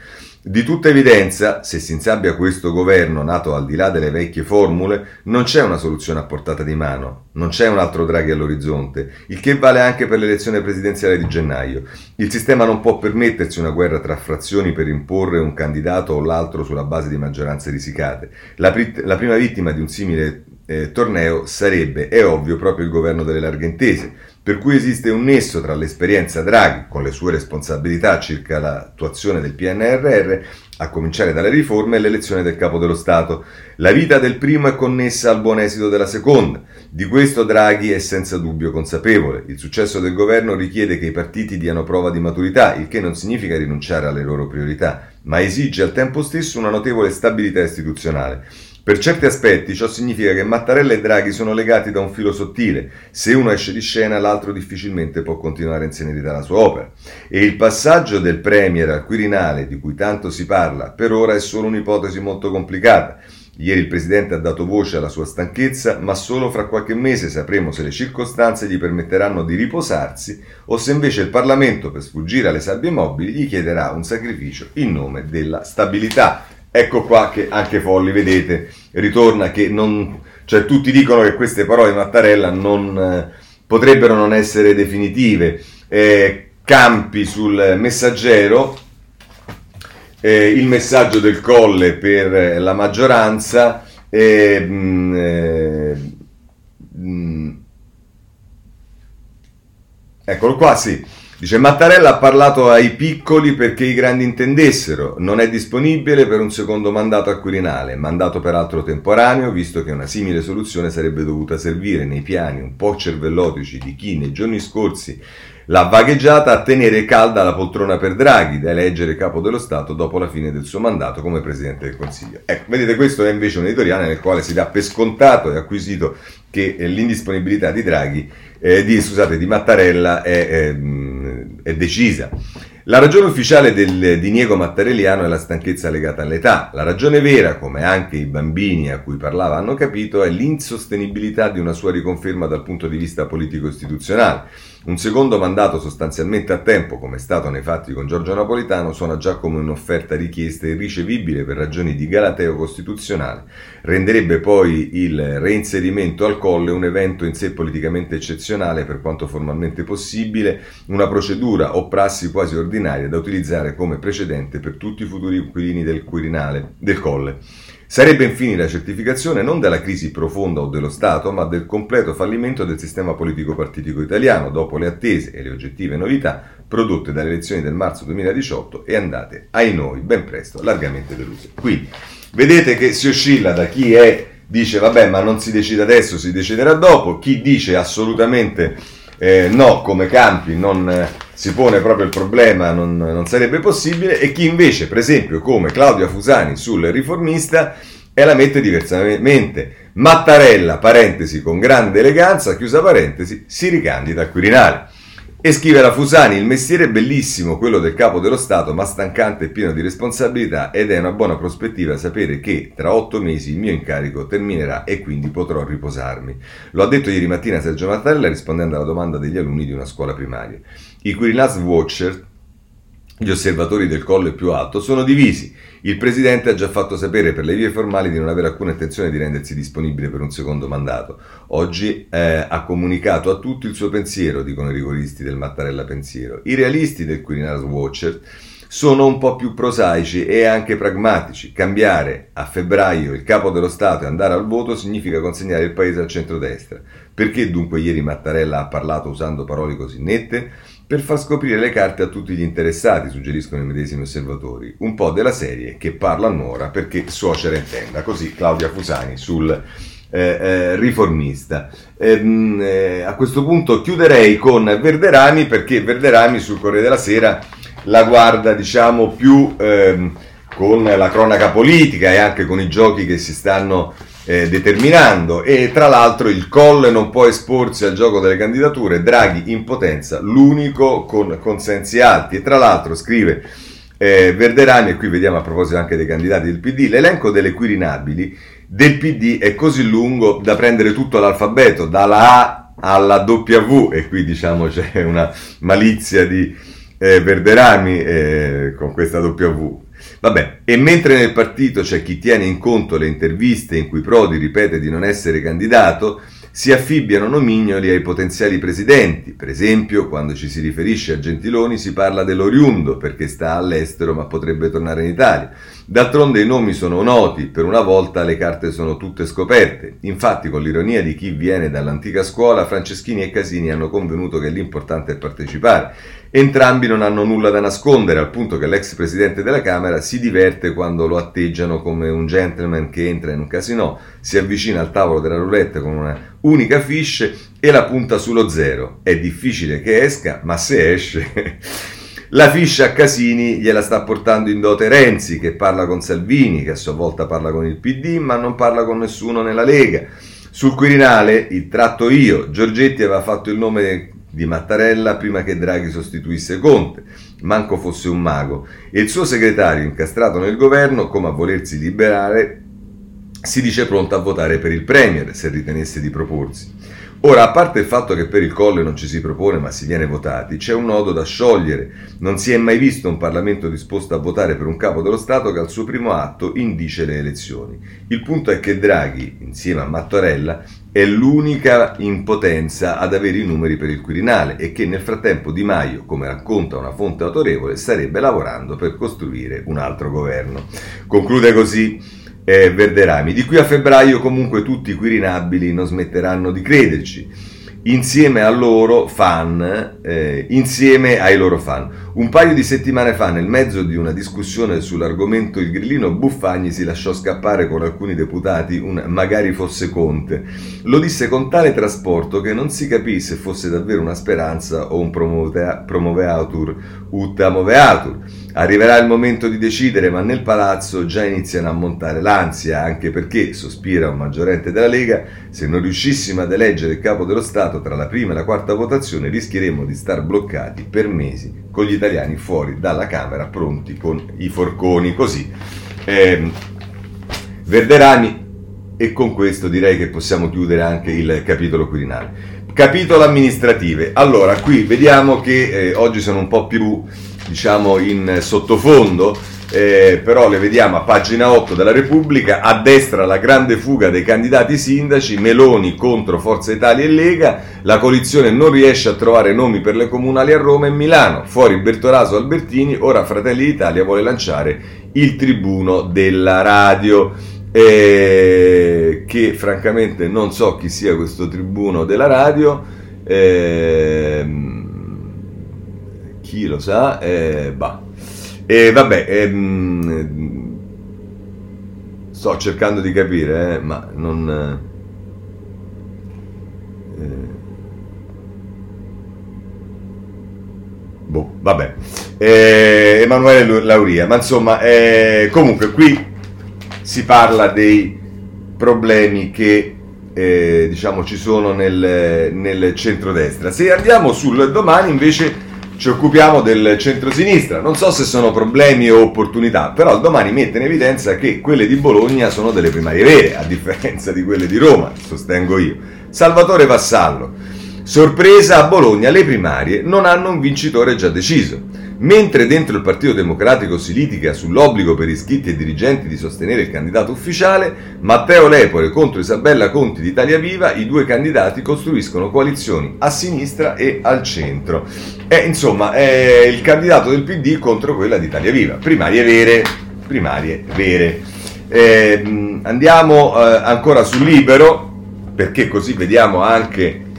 Di tutta evidenza, se si insabbia questo governo nato al di là delle vecchie formule, non c'è una soluzione a portata di mano, non c'è un altro Draghi all'orizzonte, il che vale anche per l'elezione presidenziale di gennaio. Il sistema non può permettersi una guerra tra frazioni per imporre un candidato o l'altro sulla base di maggioranze risicate. La, pr- la prima vittima di un simile eh, torneo sarebbe, è ovvio, proprio il governo delle larghe intese per cui esiste un nesso tra l'esperienza Draghi, con le sue responsabilità circa l'attuazione del PNRR, a cominciare dalle riforme e l'elezione del capo dello Stato. La vita del primo è connessa al buon esito della seconda. Di questo Draghi è senza dubbio consapevole. Il successo del governo richiede che i partiti diano prova di maturità, il che non significa rinunciare alle loro priorità, ma esige al tempo stesso una notevole stabilità istituzionale. Per certi aspetti ciò significa che Mattarella e Draghi sono legati da un filo sottile. Se uno esce di scena, l'altro difficilmente può continuare a insenerire la sua opera. E il passaggio del Premier al Quirinale, di cui tanto si parla, per ora è solo un'ipotesi molto complicata. Ieri il Presidente ha dato voce alla sua stanchezza, ma solo fra qualche mese sapremo se le circostanze gli permetteranno di riposarsi o se invece il Parlamento, per sfuggire alle sabbie mobili, gli chiederà un sacrificio in nome della stabilità. Ecco qua che anche Folli, vedete, ritorna che non, Cioè tutti dicono che queste parole di Mattarella non, eh, potrebbero non essere definitive. Eh, campi sul messaggero, eh, il messaggio del colle per la maggioranza. Eh, mh, mh, eccolo qua, sì. Dice Mattarella ha parlato ai piccoli perché i grandi intendessero, non è disponibile per un secondo mandato al Quirinale, mandato peraltro temporaneo, visto che una simile soluzione sarebbe dovuta servire nei piani un po' cervellotici di chi nei giorni scorsi l'ha vagheggiata a tenere calda la poltrona per Draghi, da eleggere capo dello Stato dopo la fine del suo mandato come Presidente del Consiglio. Ecco, vedete, questo è invece un editoriale nel quale si dà per scontato e acquisito che eh, l'indisponibilità di Draghi, eh, di, scusate, di Mattarella è, è, è decisa. La ragione ufficiale del diniego mattarelliano è la stanchezza legata all'età. La ragione vera, come anche i bambini a cui parlava hanno capito, è l'insostenibilità di una sua riconferma dal punto di vista politico-istituzionale. Un secondo mandato sostanzialmente a tempo, come è stato nei fatti con Giorgio Napolitano, suona già come un'offerta richiesta e irricevibile per ragioni di galateo costituzionale. Renderebbe poi il reinserimento al colle un evento in sé politicamente eccezionale per quanto formalmente possibile, una procedura o prassi quasi ordinaria da utilizzare come precedente per tutti i futuri inquilini del Quirinale, del colle. Sarebbe infine la certificazione non della crisi profonda o dello Stato, ma del completo fallimento del sistema politico-partitico italiano dopo le attese e le oggettive novità prodotte dalle elezioni del marzo 2018 e andate, ai noi, ben presto, largamente deluse. Quindi, vedete che si oscilla da chi è, dice vabbè ma non si decide adesso, si deciderà dopo, chi dice assolutamente eh, no, come Campi non eh, si pone proprio il problema, non, non, sarebbe possibile, e chi invece, per esempio, come Claudia Fusani sul riformista, e la mette diversamente. Mattarella, parentesi, con grande eleganza, chiusa parentesi, si ricandida al Quirinale. E scrive la Fusani, il mestiere è bellissimo, quello del capo dello Stato, ma stancante e pieno di responsabilità ed è una buona prospettiva sapere che tra otto mesi il mio incarico terminerà e quindi potrò riposarmi. Lo ha detto ieri mattina Sergio Mattarella rispondendo alla domanda degli alunni di una scuola primaria. I Quirinals Watcher, gli osservatori del colle più alto, sono divisi. Il presidente ha già fatto sapere per le vie formali di non avere alcuna intenzione di rendersi disponibile per un secondo mandato. Oggi eh, ha comunicato a tutti il suo pensiero, dicono i rigoristi del Mattarella Pensiero. I realisti del Quirinal Watcher sono un po' più prosaici e anche pragmatici. Cambiare a febbraio il capo dello Stato e andare al voto significa consegnare il paese al centrodestra. Perché dunque ieri Mattarella ha parlato usando parole così nette? Per far scoprire le carte a tutti gli interessati, suggeriscono i medesimi osservatori. Un po' della serie che parla a nuora perché suocera intenda. Così Claudia Fusani sul eh, eh, riformista. Ehm, eh, a questo punto chiuderei con Verderami perché Verderami sul Corriere della Sera la guarda diciamo più ehm, con la cronaca politica e anche con i giochi che si stanno eh, determinando. E tra l'altro il Colle non può esporsi al gioco delle candidature, Draghi in potenza, l'unico con consensi alti. E tra l'altro scrive eh, Verderani e qui vediamo a proposito anche dei candidati del PD, l'elenco delle quirinabili del PD è così lungo da prendere tutto l'alfabeto, dalla A alla W e qui diciamo c'è una malizia di eh, Verderami eh, con questa W Vabbè, e mentre nel partito c'è chi tiene in conto le interviste in cui Prodi ripete di non essere candidato, si affibbiano nomignoli ai potenziali presidenti. Per esempio, quando ci si riferisce a Gentiloni si parla dell'oriundo perché sta all'estero ma potrebbe tornare in Italia. D'altronde i nomi sono noti, per una volta le carte sono tutte scoperte. Infatti, con l'ironia di chi viene dall'antica scuola, Franceschini e Casini hanno convenuto che l'importante è partecipare. Entrambi non hanno nulla da nascondere, al punto che l'ex presidente della Camera si diverte quando lo atteggiano come un gentleman che entra in un casino, si avvicina al tavolo della roulette con una unica fiche e la punta sullo zero. È difficile che esca, ma se esce... La fiscia a Casini gliela sta portando in dote Renzi, che parla con Salvini, che a sua volta parla con il PD, ma non parla con nessuno nella Lega. Sul Quirinale, il tratto io, Giorgetti aveva fatto il nome di Mattarella prima che Draghi sostituisse Conte, manco fosse un mago, e il suo segretario incastrato nel governo, come a volersi liberare, si dice pronto a votare per il Premier se ritenesse di proporsi. Ora, a parte il fatto che per il Colle non ci si propone ma si viene votati, c'è un nodo da sciogliere. Non si è mai visto un Parlamento disposto a votare per un capo dello Stato che al suo primo atto indice le elezioni. Il punto è che Draghi, insieme a Mattarella, è l'unica in potenza ad avere i numeri per il Quirinale e che nel frattempo Di Maio, come racconta una fonte autorevole, starebbe lavorando per costruire un altro governo. Conclude così eh, Verderami. Di qui a febbraio comunque tutti i quirinabili non smetteranno di crederci insieme a loro fan, eh, insieme ai loro fan. Un paio di settimane fa, nel mezzo di una discussione sull'argomento il grillino Buffagni si lasciò scappare con alcuni deputati un magari fosse Conte. Lo disse con tale trasporto che non si capì se fosse davvero una speranza o un promoveatur utta moveatur. Arriverà il momento di decidere, ma nel palazzo già iniziano a montare l'ansia, anche perché, sospira un maggiorente della Lega, se non riuscissimo ad eleggere il capo dello Stato tra la prima e la quarta votazione rischieremo di star bloccati per mesi con gli italiani fuori dalla Camera pronti con i forconi. Così. Eh, Verderani e con questo direi che possiamo chiudere anche il capitolo Quirinale. Capitolo amministrative. Allora, qui vediamo che eh, oggi sono un po' più diciamo in sottofondo, eh, però le vediamo a pagina 8 della Repubblica, a destra la grande fuga dei candidati sindaci, Meloni contro Forza Italia e Lega, la coalizione non riesce a trovare nomi per le comunali a Roma e Milano, fuori Bertoraso Albertini, ora Fratelli d'Italia vuole lanciare il tribuno della radio. Eh, che francamente non so chi sia questo tribuno della radio. Eh, chi lo sa, eh, bah. E vabbè, ehm, sto cercando di capire, eh, ma non... Eh, boh, vabbè. Eh, Emanuele Lauria, ma insomma, eh, comunque qui si parla dei problemi che eh, diciamo ci sono nel, nel centrodestra. Se andiamo sul domani invece ci occupiamo del centro-sinistra. Non so se sono problemi o opportunità, però il domani mette in evidenza che quelle di Bologna sono delle primarie vere, a differenza di quelle di Roma, sostengo io. Salvatore Vassallo. Sorpresa a Bologna, le primarie non hanno un vincitore già deciso. Mentre dentro il Partito Democratico si litiga sull'obbligo per iscritti e dirigenti di sostenere il candidato ufficiale, Matteo Lepore contro Isabella Conti di Italia Viva, i due candidati costruiscono coalizioni a sinistra e al centro. E, insomma, è il candidato del PD contro quella di Italia Viva. Primarie vere, primarie vere. Eh, andiamo eh, ancora sul libero, perché così vediamo anche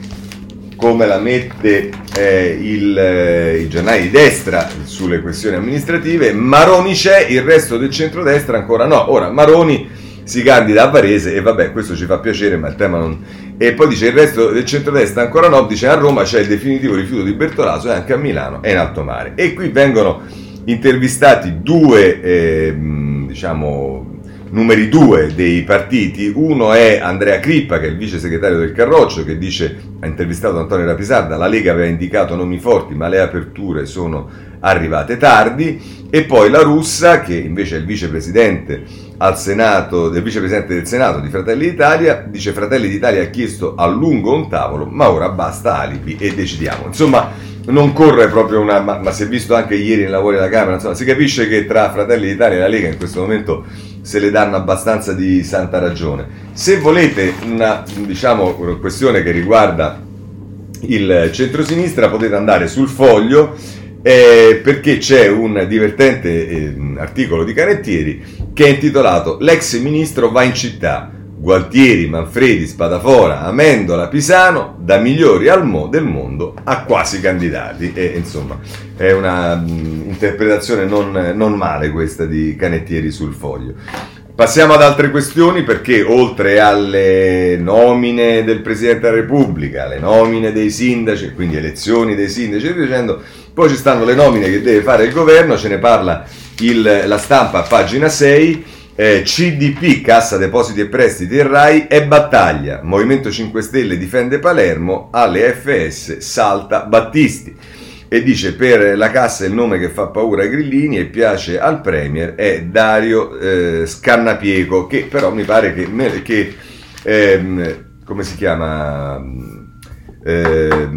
come la mette eh, il, eh, i giornali di destra sulle questioni amministrative, Maroni c'è, il resto del centrodestra ancora no. Ora, Maroni si candida a Varese e vabbè, questo ci fa piacere, ma il tema non... E poi dice il resto del centrodestra ancora no, dice a Roma c'è il definitivo rifiuto di Bertolaso e anche a Milano è in alto mare. E qui vengono intervistati due, eh, diciamo, numeri due dei partiti. Uno è Andrea Crippa, che è il vice segretario del Carroccio, che dice, ha intervistato Antonio Rapisarda, la Lega aveva indicato nomi forti, ma le aperture sono arrivate tardi. E poi la Russa, che invece è il vicepresidente al Senato, del vicepresidente del Senato di Fratelli d'Italia, dice Fratelli d'Italia ha chiesto a lungo un tavolo, ma ora basta alibi e decidiamo. Insomma, non corre proprio una... ma, ma si è visto anche ieri nei lavori della Camera, insomma, si capisce che tra Fratelli d'Italia e la Lega in questo momento se le danno abbastanza di santa ragione. Se volete una diciamo, questione che riguarda il centrosinistra potete andare sul foglio eh, perché c'è un divertente eh, articolo di Canettieri che è intitolato L'ex ministro va in città Gualtieri, Manfredi, Spadafora, Amendola, Pisano, da migliori al mo del mondo a quasi candidati. E insomma, è una mh, interpretazione non, non male questa di Canettieri sul foglio. Passiamo ad altre questioni perché oltre alle nomine del Presidente della Repubblica, le nomine dei sindaci, quindi elezioni dei sindaci dicendo, poi ci stanno le nomine che deve fare il governo, ce ne parla il, la stampa a pagina 6 eh, CDP, Cassa Depositi e Prestiti e RAI è battaglia. Movimento 5 Stelle difende Palermo, alle FS salta Battisti. E dice per la cassa il nome che fa paura ai grillini e piace al Premier è Dario eh, Scannapiego, che però mi pare che, che ehm, come si chiama? eh,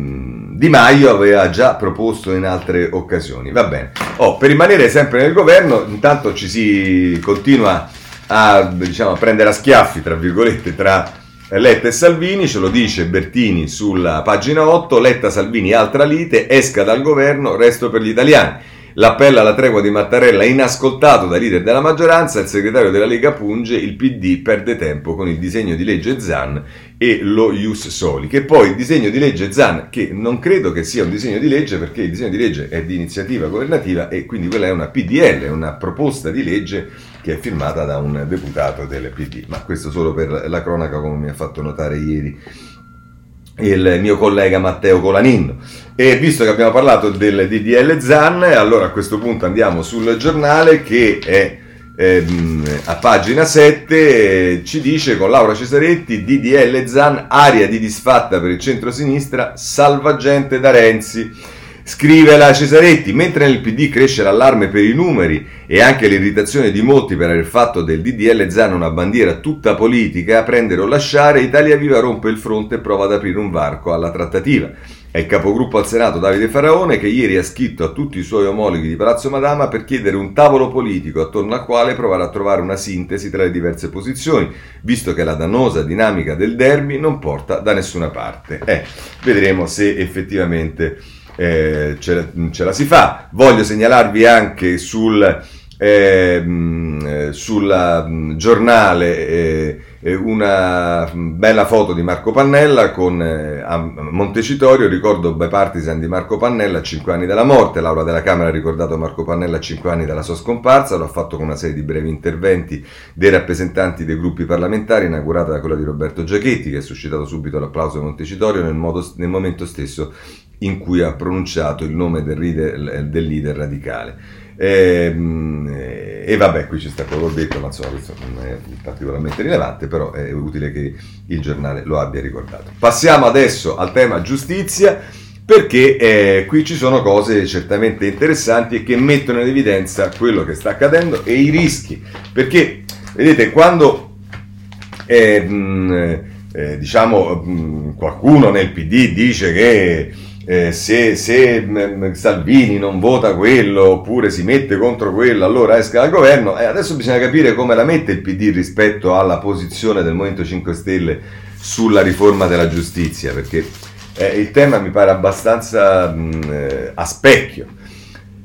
Di Maio aveva già proposto in altre occasioni. Va bene. Oh, per rimanere sempre nel governo, intanto ci si continua a, diciamo, a prendere a schiaffi, tra virgolette, tra Letta e Salvini, ce lo dice Bertini sulla pagina 8, Letta Salvini altra lite, esca dal governo, resto per gli italiani. L'appello alla tregua di Mattarella inascoltato dai leader della maggioranza, il segretario della Lega punge, il PD perde tempo con il disegno di legge Zan e lo Ius Soli, che poi il disegno di legge Zan, che non credo che sia un disegno di legge perché il disegno di legge è di iniziativa governativa e quindi quella è una PDL, è una proposta di legge che è firmata da un deputato del PD, ma questo solo per la cronaca come mi ha fatto notare ieri il mio collega Matteo Colaninno. E visto che abbiamo parlato del DDL Zan, allora a questo punto andiamo sul giornale che è ehm, a pagina 7 eh, ci dice con Laura Cesaretti DDL Zan, aria di disfatta per il centro-sinistra, salvagente da Renzi. Scrive la Cesaretti, mentre nel PD cresce l'allarme per i numeri e anche l'irritazione di molti per aver fatto del DDL Zan una bandiera tutta politica, prendere o lasciare, Italia Viva rompe il fronte e prova ad aprire un varco alla trattativa. È il capogruppo al Senato Davide Faraone che ieri ha scritto a tutti i suoi omologhi di Palazzo Madama per chiedere un tavolo politico attorno al quale provare a trovare una sintesi tra le diverse posizioni, visto che la dannosa dinamica del derby non porta da nessuna parte. Eh, vedremo se effettivamente eh, ce, la, ce, la, si fa. Voglio segnalarvi anche sul, eh, sul mm, giornale eh, eh, una bella foto di Marco Pannella con eh, a Montecitorio, ricordo bipartisan di Marco Pannella a 5 anni dalla morte, l'Aula della Camera ha ricordato Marco Pannella a 5 anni dalla sua scomparsa, lo ha fatto con una serie di brevi interventi dei rappresentanti dei gruppi parlamentari, inaugurata da quella di Roberto Giachetti che ha suscitato subito l'applauso di Montecitorio nel, modo, nel momento stesso in cui ha pronunciato il nome del leader, del leader radicale. E, ehm, e, vabbè, qui ci sta quello che ho detto, ma insomma questo non è particolarmente rilevante, però è utile che il giornale lo abbia ricordato. Passiamo adesso al tema giustizia, perché eh, qui ci sono cose certamente interessanti e che mettono in evidenza quello che sta accadendo e i rischi. Perché, vedete, quando eh, mh, eh, diciamo, mh, qualcuno nel PD dice che eh, se, se m, Salvini non vota quello oppure si mette contro quello, allora esca dal governo. E adesso bisogna capire come la mette il PD rispetto alla posizione del Movimento 5 Stelle sulla riforma della giustizia, perché eh, il tema mi pare abbastanza mh, eh, a specchio.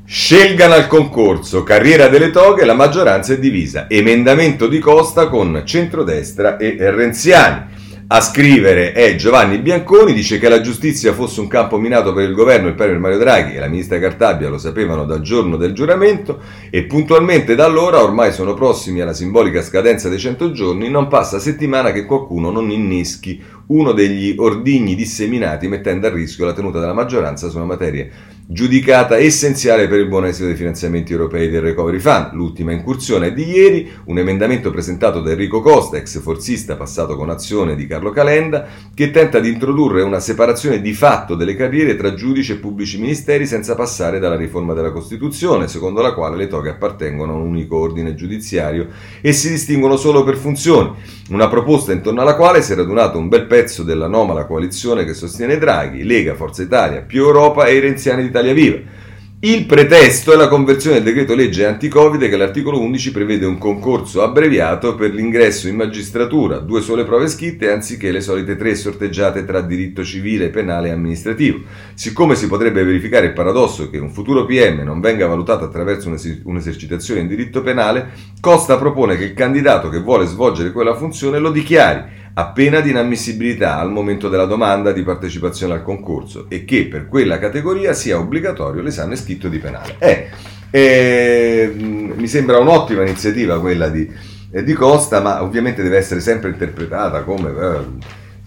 Scelgano al concorso, carriera delle toghe, la maggioranza è divisa. Emendamento di Costa con centrodestra e renziani a scrivere è Giovanni Bianconi, dice che la giustizia fosse un campo minato per il governo, il premier Mario Draghi e la ministra Cartabia lo sapevano dal giorno del giuramento e puntualmente da allora, ormai sono prossimi alla simbolica scadenza dei 100 giorni, non passa settimana che qualcuno non inneschi uno degli ordigni disseminati mettendo a rischio la tenuta della maggioranza su una materia giudicata essenziale per il buon esito dei finanziamenti europei del Recovery Fund. L'ultima incursione è di ieri, un emendamento presentato da Enrico Costa, ex forzista passato con azione di Carlo Calenda, che tenta di introdurre una separazione di fatto delle carriere tra giudici e pubblici ministeri senza passare dalla riforma della Costituzione, secondo la quale le toghe appartengono a un unico ordine giudiziario e si distinguono solo per funzioni. Una proposta intorno alla quale si è radunato un bel pezzo dell'anomala coalizione che sostiene Draghi, Lega, Forza Italia, più Europa e i renziani d'Italia Italia Viva. Il pretesto è la conversione del decreto legge anti-Covid che all'articolo 11 prevede un concorso abbreviato per l'ingresso in magistratura, due sole prove scritte anziché le solite tre sorteggiate tra diritto civile, penale e amministrativo. Siccome si potrebbe verificare il paradosso che un futuro PM non venga valutato attraverso un'esercitazione in diritto penale, Costa propone che il candidato che vuole svolgere quella funzione lo dichiari a pena di inammissibilità al momento della domanda di partecipazione al concorso e che per quella categoria sia obbligatorio l'esame scritto di penale. Eh, eh, mi sembra un'ottima iniziativa quella di, eh, di, Costa, ma ovviamente deve essere sempre interpretata come eh,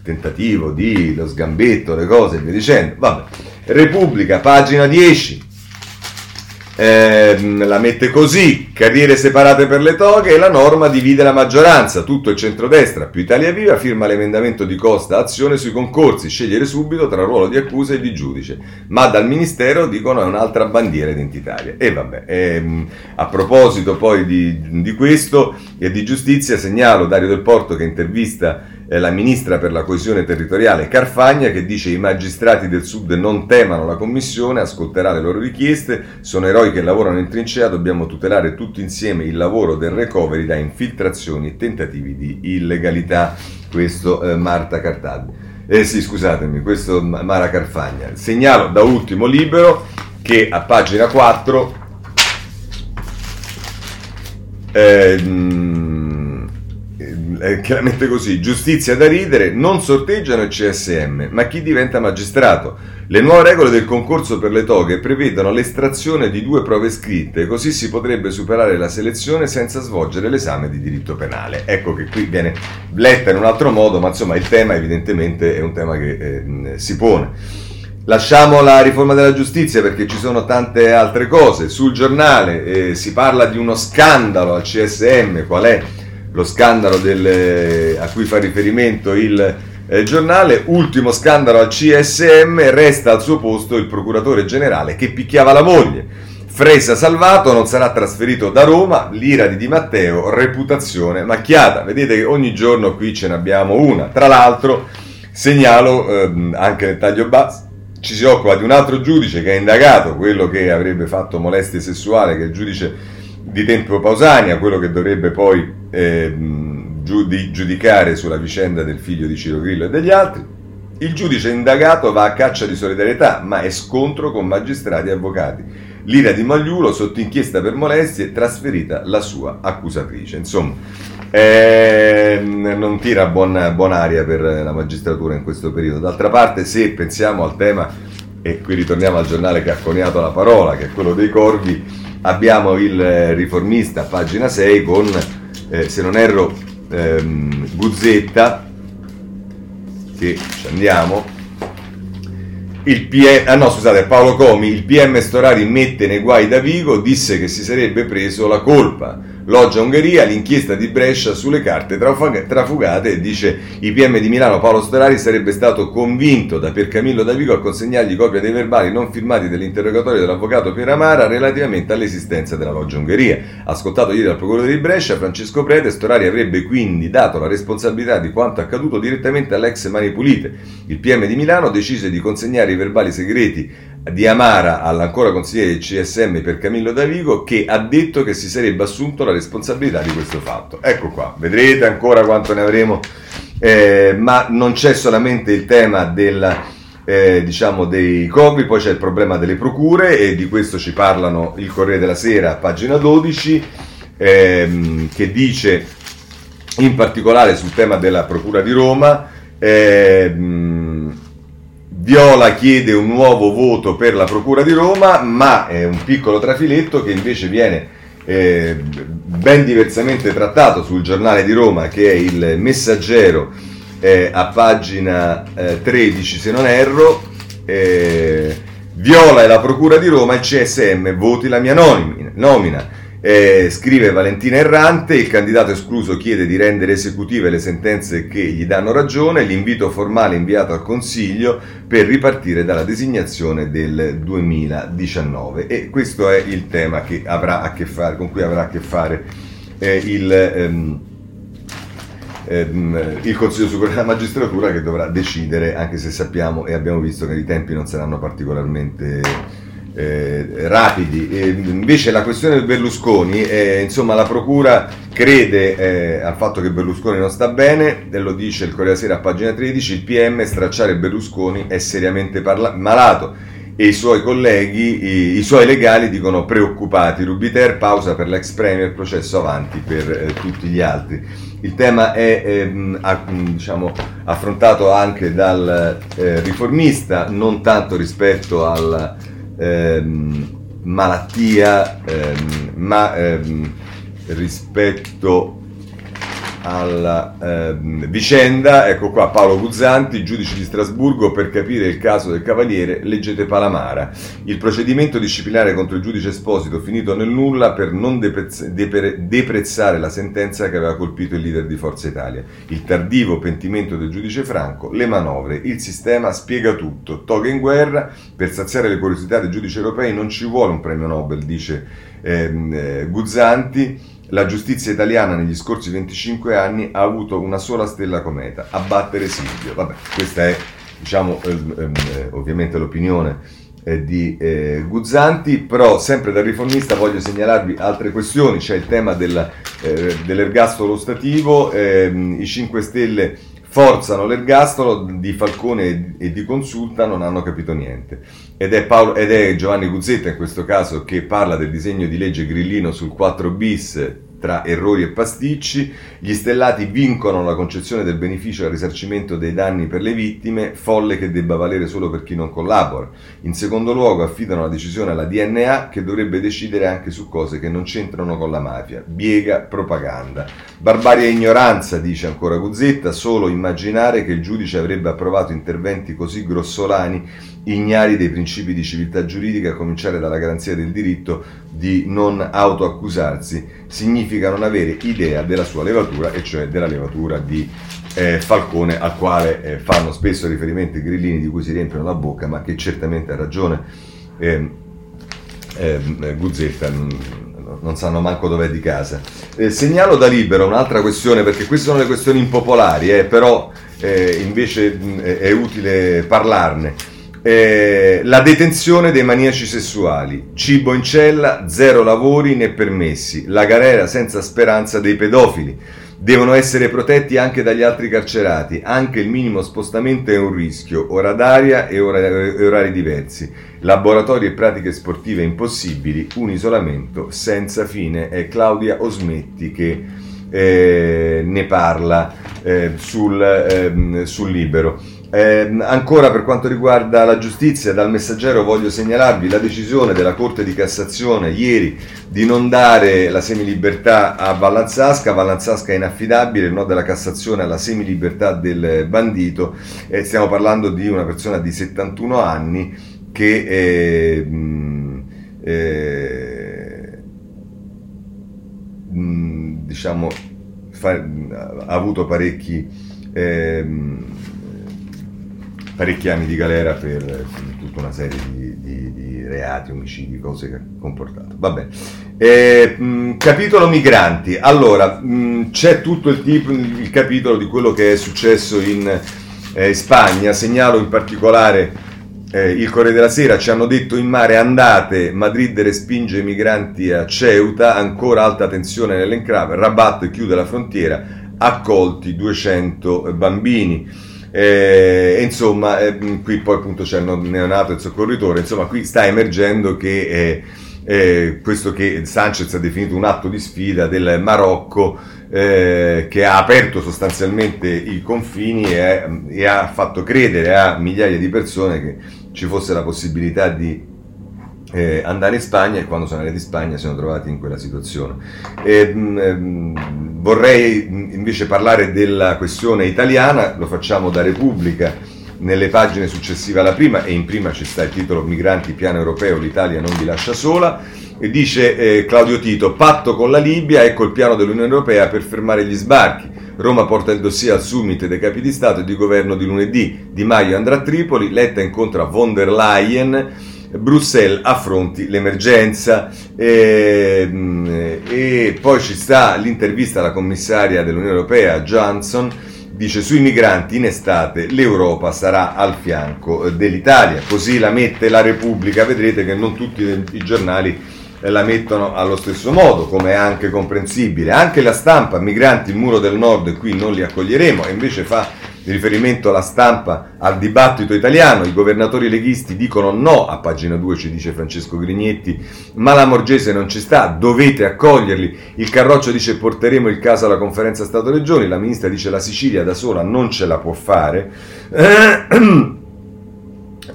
tentativo di lo sgambetto, le cose e via dicendo. Vabbè. Repubblica, pagina 10 eh, la mette così, carriere separate per le toghe e la norma divide la maggioranza, tutto il centrodestra più Italia Viva firma l'emendamento di Costa azione sui concorsi, scegliere subito tra ruolo di accusa e di giudice, ma dal Ministero dicono è un'altra bandiera identitaria. E vabbè, ehm, a proposito poi di, di questo e di giustizia segnalo Dario Del Porto che intervista eh, la ministra per la coesione territoriale Carfagna che dice i magistrati del sud non temano la commissione, ascolterà le loro richieste, sono eroi che lavorano in trincea, dobbiamo tutelare tutti insieme il lavoro del recovery da infiltrazioni e tentativi di illegalità. Questo eh, Marta Cartabia. Eh sì, scusatemi, questo Mara Carfagna. Segnalo da ultimo libero che a pagina 4 eh, è chiaramente così, giustizia da ridere, non sorteggiano il CSM, ma chi diventa magistrato? Le nuove regole del concorso per le toghe prevedono l'estrazione di due prove scritte, così si potrebbe superare la selezione senza svolgere l'esame di diritto penale. Ecco che qui viene letta in un altro modo, ma insomma il tema evidentemente è un tema che eh, si pone. Lasciamo la riforma della giustizia perché ci sono tante altre cose. Sul giornale eh, si parla di uno scandalo al CSM, qual è? Lo scandalo del, a cui fa riferimento il eh, giornale, ultimo scandalo al CSM, resta al suo posto il procuratore generale che picchiava la moglie. Fresa salvato, non sarà trasferito da Roma, l'ira di Di Matteo, reputazione macchiata. Vedete che ogni giorno qui ce ne abbiamo una. Tra l'altro, segnalo ehm, anche nel taglio basso, ci si occupa di un altro giudice che ha indagato quello che avrebbe fatto molestie sessuali, che è il giudice di Tempo Pausania, quello che dovrebbe poi eh, giudicare sulla vicenda del figlio di Ciro Grillo e degli altri. Il giudice indagato va a caccia di solidarietà, ma è scontro con magistrati e avvocati. L'ira di Magliulo, sotto inchiesta per molestie, trasferita la sua accusatrice. Insomma, eh, non tira buona, buon'aria per la magistratura in questo periodo. D'altra parte, se pensiamo al tema, e qui ritorniamo al giornale che ha coniato la parola, che è quello dei corvi, abbiamo il eh, riformista, pagina 6, con, eh, se non erro, ehm, Guzzetta, che ci andiamo, il PM, ah no scusate, Paolo Comi, il PM Storari mette nei guai da Vigo, disse che si sarebbe preso la colpa Loggia Ungheria, l'inchiesta di Brescia sulle carte trafugate dice i PM di Milano Paolo Storari sarebbe stato convinto da Piercamillo Davigo a consegnargli copia dei verbali non firmati dell'interrogatorio dell'avvocato Pieramara relativamente all'esistenza della Loggia Ungheria. Ascoltato ieri dal procuratore di Brescia, Francesco Prete, Storari avrebbe quindi dato la responsabilità di quanto accaduto direttamente all'ex Mani Pulite. Il PM di Milano decise di consegnare i verbali segreti di Amara all'ancora consigliere del CSM per Camillo Davigo che ha detto che si sarebbe assunto la responsabilità di questo fatto. Ecco qua, vedrete ancora quanto ne avremo, eh, ma non c'è solamente il tema del, eh, diciamo dei copi, poi c'è il problema delle procure e di questo ci parlano il Corriere della Sera, pagina 12, ehm, che dice in particolare sul tema della Procura di Roma, ehm, Viola chiede un nuovo voto per la Procura di Roma, ma è un piccolo trafiletto che invece viene eh, ben diversamente trattato sul giornale di Roma, che è il Messaggero, eh, a pagina eh, 13 se non erro. Eh, Viola e la Procura di Roma, il CSM, voti la mia nomina. Eh, scrive Valentina Errante, il candidato escluso chiede di rendere esecutive le sentenze che gli danno ragione, l'invito formale inviato al Consiglio per ripartire dalla designazione del 2019 e questo è il tema fare, con cui avrà a che fare eh, il... Ehm, ehm il Consiglio Superiore della Magistratura che dovrà decidere, anche se sappiamo e abbiamo visto che i tempi non saranno particolarmente eh, rapidi. E invece la questione del Berlusconi, eh, insomma la Procura crede eh, al fatto che Berlusconi non sta bene, e lo dice il Corriere Sera a pagina 13, il PM stracciare Berlusconi è seriamente parla- malato e i suoi colleghi, i, i, suoi legali dicono preoccupati. Rubiter pausa per l'ex premier, processo avanti per eh, tutti gli altri. Il tema è ehm, a, diciamo, affrontato anche dal eh, riformista, non tanto rispetto al ehm, malattia, ehm, ma ehm, rispetto alla ehm, vicenda, ecco qua Paolo Guzzanti, giudice di Strasburgo, per capire il caso del Cavaliere, leggete Palamara. Il procedimento disciplinare contro il giudice Esposito finito nel nulla per non deprezz- depre- deprezzare la sentenza che aveva colpito il leader di Forza Italia. Il tardivo pentimento del giudice Franco, le manovre, il sistema spiega tutto. Toga in guerra, per saziare le curiosità dei giudici europei non ci vuole un premio Nobel, dice ehm, eh, Guzzanti La giustizia italiana negli scorsi 25 anni ha avuto una sola stella cometa, abbattere Silvio. Vabbè, questa è diciamo, ehm, eh, ovviamente l'opinione eh, di eh, Guzzanti, però sempre da riformista voglio segnalarvi altre questioni, c'è il tema del, eh, dell'ergastolo stativo, ehm, i 5 Stelle forzano l'ergastolo di Falcone e di Consulta non hanno capito niente. Ed è, Paolo, ed è Giovanni Guzzetta in questo caso che parla del disegno di legge grillino sul 4 bis tra errori e pasticci, gli stellati vincono la concezione del beneficio al risarcimento dei danni per le vittime, folle che debba valere solo per chi non collabora. In secondo luogo affidano la decisione alla DNA che dovrebbe decidere anche su cose che non c'entrano con la mafia. Biega propaganda. Barbarie e ignoranza, dice ancora Guzzetta, solo immaginare che il giudice avrebbe approvato interventi così grossolani ignari dei principi di civiltà giuridica, a cominciare dalla garanzia del diritto di non autoaccusarsi, significa non avere idea della sua levatura, e cioè della levatura di eh, Falcone, al quale eh, fanno spesso riferimento i grillini di cui si riempiono la bocca, ma che certamente ha ragione eh, Guzzetta. Non sanno manco dov'è di casa. Eh, segnalo da libero un'altra questione, perché queste sono le questioni impopolari, eh, però eh, invece mh, è utile parlarne. Eh, la detenzione dei maniaci sessuali, cibo in cella, zero lavori né permessi, la galera senza speranza dei pedofili. Devono essere protetti anche dagli altri carcerati, anche il minimo spostamento è un rischio, ora d'aria e, ora, e orari diversi, laboratori e pratiche sportive impossibili, un isolamento senza fine. È Claudia Osmetti che eh, ne parla eh, sul, eh, sul libero. Eh, ancora per quanto riguarda la giustizia, dal messaggero voglio segnalarvi la decisione della Corte di Cassazione ieri di non dare la semilibertà a Vallanzasca. Vallanzasca è inaffidabile, il no della Cassazione alla semilibertà del bandito. Eh, stiamo parlando di una persona di 71 anni che eh, eh, diciamo, fa, ha avuto parecchi. Eh, parecchi anni di galera per tutta una serie di, di, di reati, omicidi, cose che ha comportato. Vabbè. Eh, mh, capitolo migranti. Allora, mh, c'è tutto il, tipo, il, capitolo di quello che è successo in eh, Spagna. Segnalo in particolare eh, il Corriere della Sera. Ci hanno detto in mare andate, Madrid respinge i migranti a Ceuta, ancora alta tensione nell'enclave, Rabat chiude la frontiera, accolti 200 bambini. Eh, insomma, eh, qui poi appunto c'è il neonato e il soccorritore, insomma qui sta emergendo che eh, eh, questo che Sanchez ha definito un atto di sfida del Marocco eh, che ha aperto sostanzialmente i confini e, e, ha fatto credere a migliaia di persone che ci fosse la possibilità di eh, andare in Spagna e quando sono andati in Spagna si sono trovati in quella situazione. E, mh, mm, vorrei invece parlare della questione italiana, lo facciamo da Repubblica nelle pagine successive alla prima e in prima ci sta il titolo Migranti piano europeo, l'Italia non vi lascia sola e dice eh, Claudio Tito, patto con la Libia, ecco il piano dell'Unione Europea per fermare gli sbarchi. Roma porta il dossier al summit dei capi di Stato e di governo di lunedì. Di Maio andrà a Tripoli, Letta incontra von der Leyen Bruxelles affronti l'emergenza. E, mm, e, poi ci sta l'intervista alla commissaria dell'Unione Europea Johnson dice sui migranti in estate l'Europa sarà al fianco dell'Italia. Così la mette la Repubblica. Vedrete che non tutti i giornali la mettono allo stesso modo, come è anche comprensibile. Anche la stampa, migranti, il muro del nord, qui non li accoglieremo, e invece fa riferimento alla stampa al dibattito italiano, i governatori leghisti dicono no, a pagina 2 ci dice Francesco Grignetti, ma la Morgese non ci sta, dovete accoglierli, il Carroccio dice porteremo il caso alla conferenza Stato-Regioni, la ministra dice la Sicilia da sola non ce la può fare.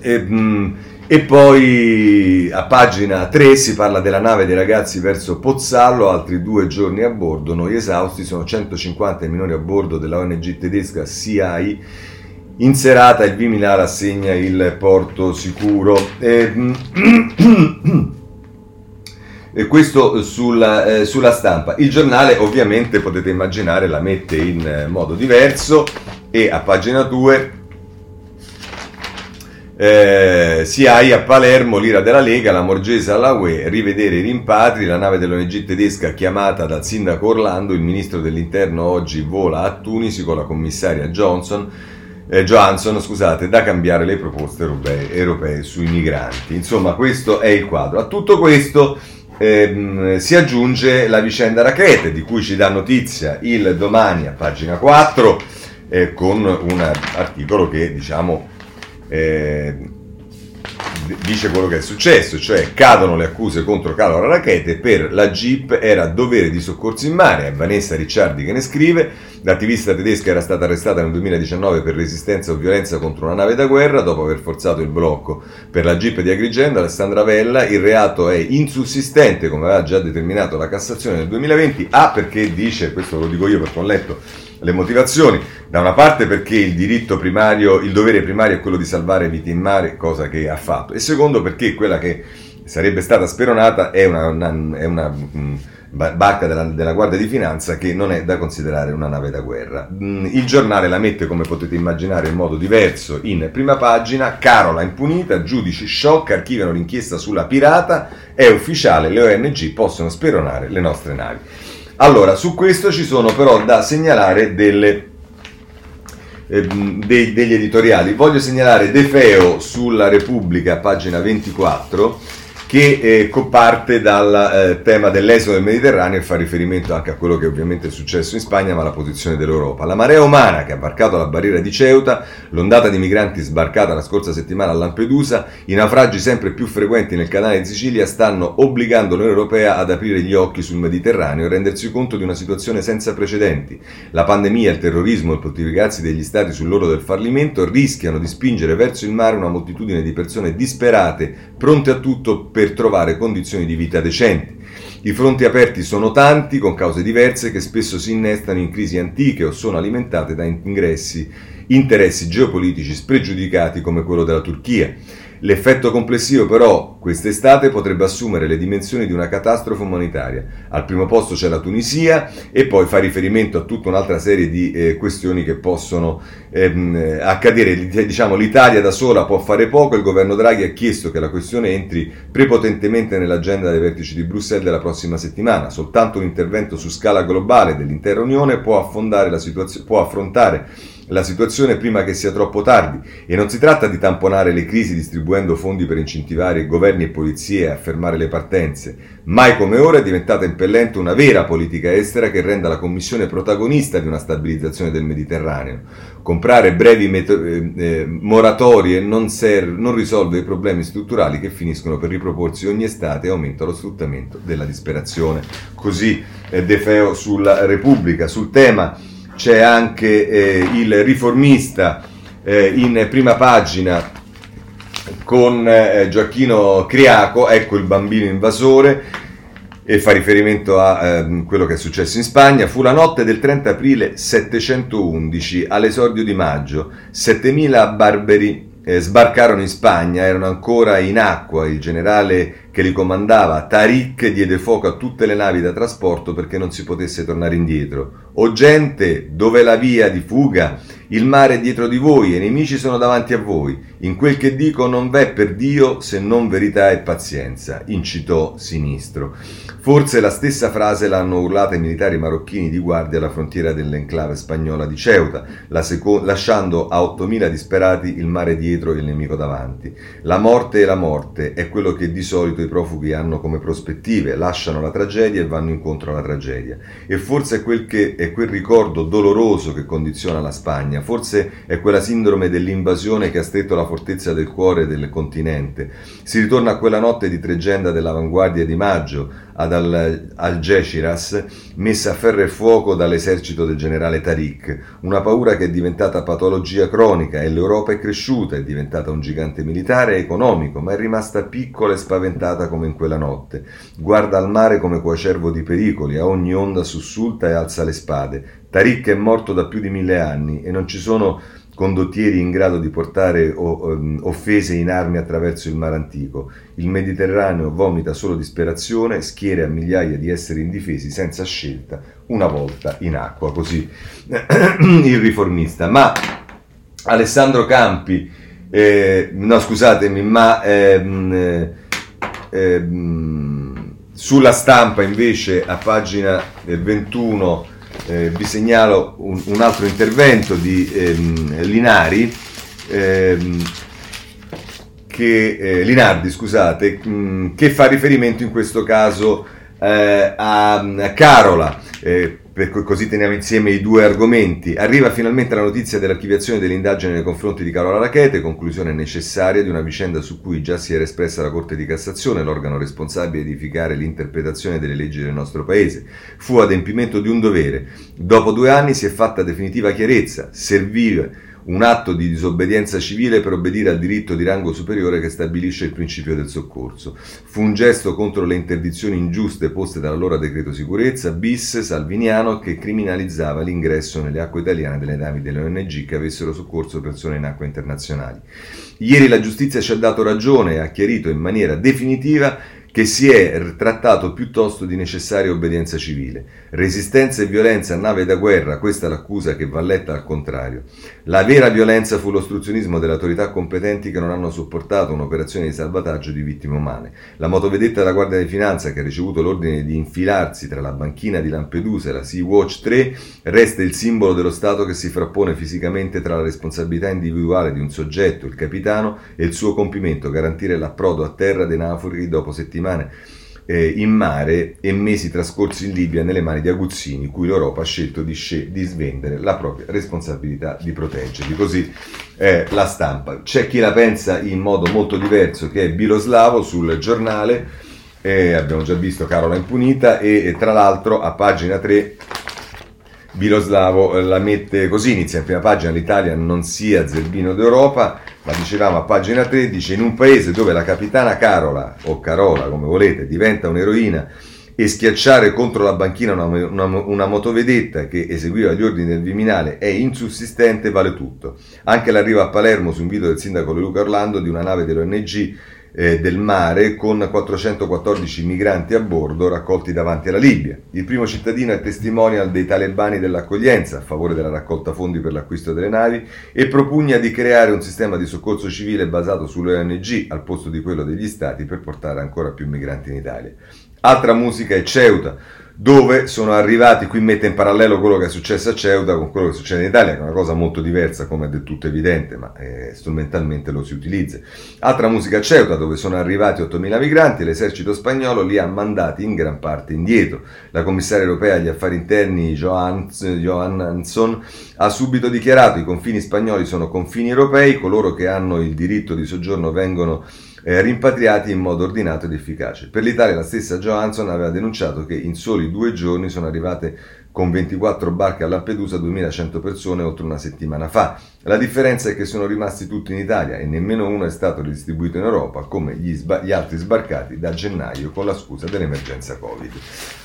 e, mh, e poi a pagina 3 si parla della nave dei ragazzi verso Pozzallo, altri due giorni a bordo, noi esausti, sono 150 i minori a bordo della ONG tedesca CI. In serata il Vimilar assegna il porto sicuro. E, e questo sulla, eh, sulla, stampa. Il giornale ovviamente potete immaginare la mette in modo diverso e a pagina 2 Eh, SIAI a Palermo, l'ira della Lega, la Morgese alla UE, rivedere i rimpatri, la nave dell'ONG tedesca chiamata dal sindaco Orlando, il ministro dell'interno oggi vola a Tunisi con la commissaria Johnson, eh, Johansson, scusate, da cambiare le proposte europee, europee, sui migranti. Insomma, questo è il quadro. A tutto questo ehm, si aggiunge la vicenda Rachete, di cui ci dà notizia il domani a pagina 4, eh, con un articolo che diciamo eh, dice quello che è successo, cioè cadono le accuse contro Carlo Rarachete per la Jeep era dovere di soccorso in mare, è Vanessa Ricciardi che ne scrive, l'attivista tedesca era stata arrestata nel 2019 per resistenza o violenza contro una nave da guerra dopo aver forzato il blocco. Per la Jeep di Agrigento, Alessandra Vella, il reato è insussistente come aveva già determinato la Cassazione nel 2020, A perché dice, questo lo dico io perché ho letto le motivazioni, da una parte perché il diritto primario, il dovere primario è quello di salvare vite in mare, cosa che ha fatto, e secondo perché quella che sarebbe stata speronata è una, una, è una mh, barca della, della, Guardia di Finanza che non è da considerare una nave da guerra. Il giornale la mette, come potete immaginare, in modo diverso in prima pagina. Carola impunita, giudici shock, archiviano l'inchiesta sulla pirata, è ufficiale, le ONG possono speronare le nostre navi. Allora, su questo ci sono però da segnalare delle, eh, dei, degli editoriali. Voglio segnalare De Feo sulla Repubblica, pagina 24 che eh, parte dal eh, tema dell'esodo del Mediterraneo e fa riferimento anche a quello che ovviamente è successo in Spagna, ma alla posizione dell'Europa. La marea umana che ha varcato la barriera di Ceuta, l'ondata di migranti sbarcata la scorsa settimana a Lampedusa, i naufragi sempre più frequenti nel canale di Sicilia stanno obbligando l'Unione Europea ad aprire gli occhi sul Mediterraneo e rendersi conto di una situazione senza precedenti. La pandemia, il terrorismo e il moltiplicarsi degli stati sull'oro del fallimento rischiano di spingere verso il mare una moltitudine di persone disperate, pronte a tutto per per trovare condizioni di vita decenti. I fronti aperti sono tanti, con cause diverse, che spesso si innestano in crisi antiche o sono alimentate da ingressi, interessi geopolitici spregiudicati come quello della Turchia. L'effetto complessivo però quest'estate potrebbe assumere le dimensioni di una catastrofe umanitaria. Al primo posto c'è la Tunisia e poi fa riferimento a tutta un'altra serie di eh, questioni che possono ehm, accadere. Diciamo l'Italia da sola può fare poco, il governo Draghi ha chiesto che la questione entri prepotentemente nell'agenda dei vertici di Bruxelles della prossima settimana. Soltanto un intervento su scala globale dell'intera Unione può, può affrontare la situazione prima che sia troppo tardi e non si tratta di tamponare le crisi distribuendo fondi per incentivare governi e polizie a fermare le partenze. Mai come ora è diventata impellente una vera politica estera che renda la Commissione protagonista di una stabilizzazione del Mediterraneo. Comprare brevi meto- eh, eh, moratorie non, serve, non risolve i problemi strutturali che finiscono per riproporsi ogni estate e aumenta lo sfruttamento della disperazione. Così eh, De Feo sulla Repubblica. Sul tema c'è anche eh, il riformista eh, in prima pagina con eh, Gioacchino Criaco, ecco il bambino invasore, e fa riferimento a eh, quello che è successo in Spagna. Fu la notte del 30 aprile 711, all'esordio di maggio, 7000 barberi eh, sbarcarono in Spagna, erano ancora in acqua, il generale che li comandava, Tariq, diede fuoco a tutte le navi da trasporto perché non si potesse tornare indietro. O gente, dov'è la via di fuga? Il mare è dietro di voi e i nemici sono davanti a voi. In quel che dico non v'è per Dio se non verità e pazienza, incitò Sinistro. Forse la stessa frase l'hanno urlata i militari marocchini di guardia alla frontiera dell'enclave spagnola di Ceuta, la seco- lasciando a 8.000 disperati il mare dietro e il nemico davanti. La morte è la morte, è quello che di solito i profughi hanno come prospettive, lasciano la tragedia e vanno incontro alla tragedia. E forse è quel, che, è quel ricordo doloroso che condiziona la Spagna, forse è quella sindrome dell'invasione che ha stretto la fortezza del cuore del continente. Si ritorna a quella notte di tregenda dell'avanguardia di maggio, ad Algeciras, messa a ferro e fuoco dall'esercito del generale Tariq, una paura che è diventata patologia cronica e l'Europa è cresciuta, è diventata un gigante militare e economico, ma è rimasta piccola e spaventata come in quella notte. Guarda al mare come coacervo di pericoli, a ogni onda sussulta e alza le spade. Tariq è morto da più di mille anni e non ci sono condottieri in grado di portare um, offese in armi attraverso il mare antico. Il Mediterraneo vomita solo disperazione, schiere a migliaia di esseri indifesi senza scelta, una volta in acqua, così il riformista. Ma Alessandro Campi eh, no scusatemi, ma ehm, ehm, sulla stampa invece a pagina 21 eh, vi segnalo un, un, altro intervento di ehm, Linari, ehm, che, eh, Linardi, scusate, mh, mm, che fa riferimento in questo caso eh, a Carola. Per così teniamo insieme i due argomenti. Arriva finalmente la notizia dell'archiviazione dell'indagine nei confronti di Carola Rachete, conclusione necessaria di una vicenda su cui già si era espressa la Corte di Cassazione, l'organo responsabile di edificare l'interpretazione delle leggi del nostro Paese. Fu adempimento di un dovere. Dopo due anni si è fatta definitiva chiarezza. Serviva un atto di disobbedienza civile per obbedire al diritto di rango superiore che stabilisce il principio del soccorso. Fu un gesto contro le interdizioni ingiuste poste dall'allora decreto sicurezza bis salviniano che criminalizzava l'ingresso nelle acque italiane delle navi delle ONG che avessero soccorso persone in acque internazionali. Ieri la giustizia ci ha dato ragione e ha chiarito in maniera definitiva che si è trattato piuttosto di necessaria obbedienza civile. Resistenza e violenza a nave da guerra, questa è l'accusa che va letta al contrario. La vera violenza fu l'ostruzionismo delle autorità competenti che non hanno sopportato un'operazione di salvataggio di vittime umane. La motovedetta della Guardia di Finanza, che ha ricevuto l'ordine di infilarsi tra la banchina di Lampedusa e la Sea-Watch 3, resta il simbolo dello Stato che si frappone fisicamente tra la responsabilità individuale di un soggetto, il capitano, e il suo compimento, garantire l'approdo a terra dei naufraghi dopo settimane settimane eh, in mare e mesi trascorsi in Libia nelle mani di aguzzini, cui l'Europa ha scelto di, sce- di svendere la propria responsabilità di proteggerli. Così è la stampa. C'è chi la pensa in modo molto diverso, che è Biloslavo sul giornale. Eh, abbiamo già visto Carola impunita e, tra l'altro a pagina 3 Biloslavo eh, la mette così, inizia in prima pagina l'Italia non sia zerbino d'Europa, ma dicevamo a pagina 13, in un paese dove la capitana Carola, o Carola come volete, diventa un'eroina e schiacciare contro la banchina una, una, una, motovedetta che eseguiva gli ordini del Viminale è insussistente vale tutto. Anche l'arrivo a Palermo su invito del sindaco Luca Orlando di una nave dell'ONG eh, del mare con 414 migranti a bordo raccolti davanti alla Libia. Il primo cittadino è testimonial dei talebani dell'accoglienza a favore della raccolta fondi per l'acquisto delle navi e propugna di creare un sistema di soccorso civile basato sulle ONG al posto di quello degli stati per portare ancora più migranti in Italia. Altra musica è Ceuta dove sono arrivati, qui mette in parallelo quello che è successo a Ceuta con quello che succede in Italia, che è una cosa molto diversa, come è del tutto evidente, ma eh, strumentalmente lo si utilizza. Altra musica a Ceuta, dove sono arrivati 8.000 migranti, l'esercito spagnolo li ha mandati in gran parte indietro. La commissaria europea agli affari interni Johansson ha subito dichiarato i confini spagnoli sono confini europei, coloro che hanno il diritto di soggiorno vengono eh, rimpatriati in modo ordinato ed efficace. Per l'Italia la stessa Johansson aveva denunciato che in soli due giorni sono arrivate con 24 barche a Lampedusa 2100 persone oltre una settimana fa. La differenza è che sono rimasti tutti in Italia e nemmeno uno è stato ridistribuito in Europa come gli, sba- gli altri sbarcati da gennaio con la scusa dell'emergenza Covid.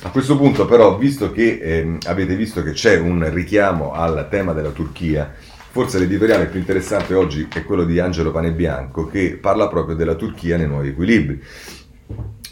A questo punto però, visto che eh, avete visto che c'è un richiamo al tema della Turchia, Forse l'editoriale più interessante oggi è quello di Angelo Panebianco che parla proprio della Turchia nei nuovi equilibri.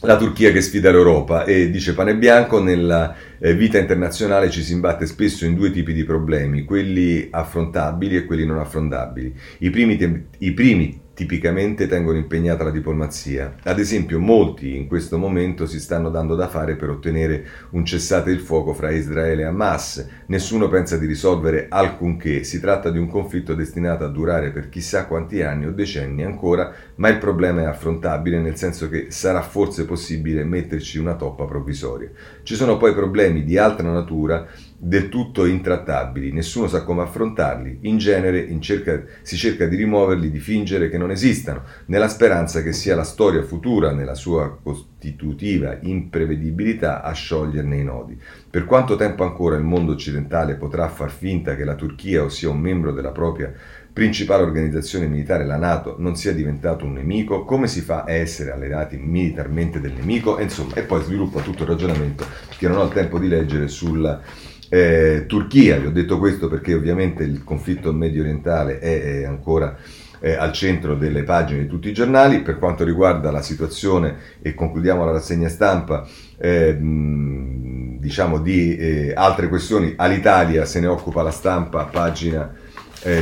La Turchia che sfida l'Europa e dice Panebianco nella eh, vita internazionale ci si imbatte spesso in due tipi di problemi, quelli affrontabili e quelli non affrontabili. I primi, te- i primi tipicamente tengono impegnata la diplomazia. Ad esempio, molti in questo momento si stanno dando da fare per ottenere un cessate il fuoco fra Israele e Hamas. Nessuno pensa di risolvere alcunché. Si tratta di un conflitto destinato a durare per chissà quanti anni o decenni ancora, ma il problema è affrontabile nel senso che sarà forse possibile metterci una toppa provvisoria. Ci sono poi problemi di altra natura del tutto intrattabili, nessuno sa come affrontarli, in genere in cerca, si cerca di rimuoverli, di fingere che non esistano, nella speranza che sia la storia futura, nella sua costitutiva imprevedibilità, a scioglierne i nodi. Per quanto tempo ancora il mondo occidentale potrà far finta che la Turchia, ossia un membro della propria principale organizzazione militare, la Nato, non sia diventato un nemico, come si fa a essere alleati militarmente del nemico, e insomma, e poi sviluppa tutto il ragionamento che non ho il tempo di leggere sulla eh, Turchia. Vi ho detto questo perché ovviamente il conflitto medio orientale è, è ancora eh, al centro delle pagine di tutti i giornali. Per quanto riguarda la situazione, e concludiamo la rassegna stampa, eh, diciamo di eh, altre questioni, all'Italia se ne occupa la stampa a pagina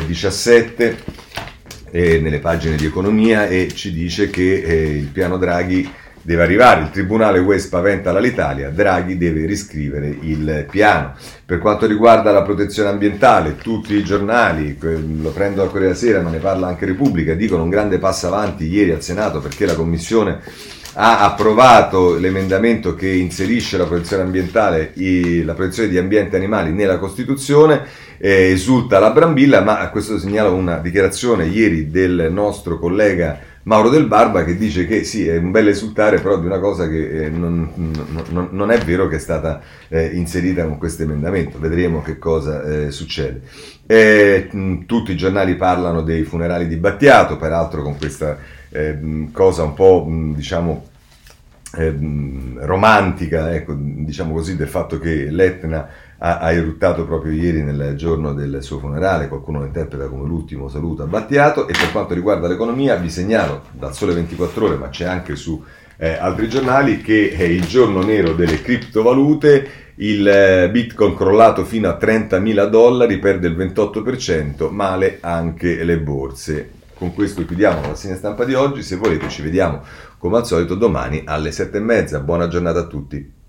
17. eh, nelle pagine di economia e ci dice che eh, il piano Draghi deve arrivare, il Tribunale UE spaventa l'Italia, Draghi deve riscrivere il piano. Per quanto riguarda la protezione ambientale, tutti i giornali, lo prendo al Corriere della Sera, ma ne parla anche Repubblica, dicono un grande passo avanti ieri al Senato perché la Commissione ha approvato l'emendamento che inserisce la protezione ambientale, la protezione di ambienti e animali nella Costituzione, eh, esulta la Brambilla, ma a questo segnala una dichiarazione ieri del nostro collega Mauro Del Barba che dice che sì, è un bel esultare, però di una cosa che eh, non, non, non, è vero che è stata eh, inserita con questo emendamento. Vedremo che cosa eh, succede. Mh, tutti i giornali parlano dei funerali di Battiato, peraltro con questa eh, cosa un po', mh, diciamo, eh, romantica, ecco, diciamo così, del fatto che l'Etna ha, ha, eruttato proprio ieri nel giorno del suo funerale, qualcuno lo interpreta come l'ultimo saluto a Battiato e per quanto riguarda l'economia vi segnalo dal sole 24 ore, ma c'è anche su eh, altri giornali, che è il giorno nero delle criptovalute, il eh, bitcoin crollato fino a 30.000 dollari, perde il 28%, male anche le borse. Con questo chiudiamo la segna stampa di oggi, se volete ci vediamo come al solito domani alle 7 e mezza. Buona giornata a tutti.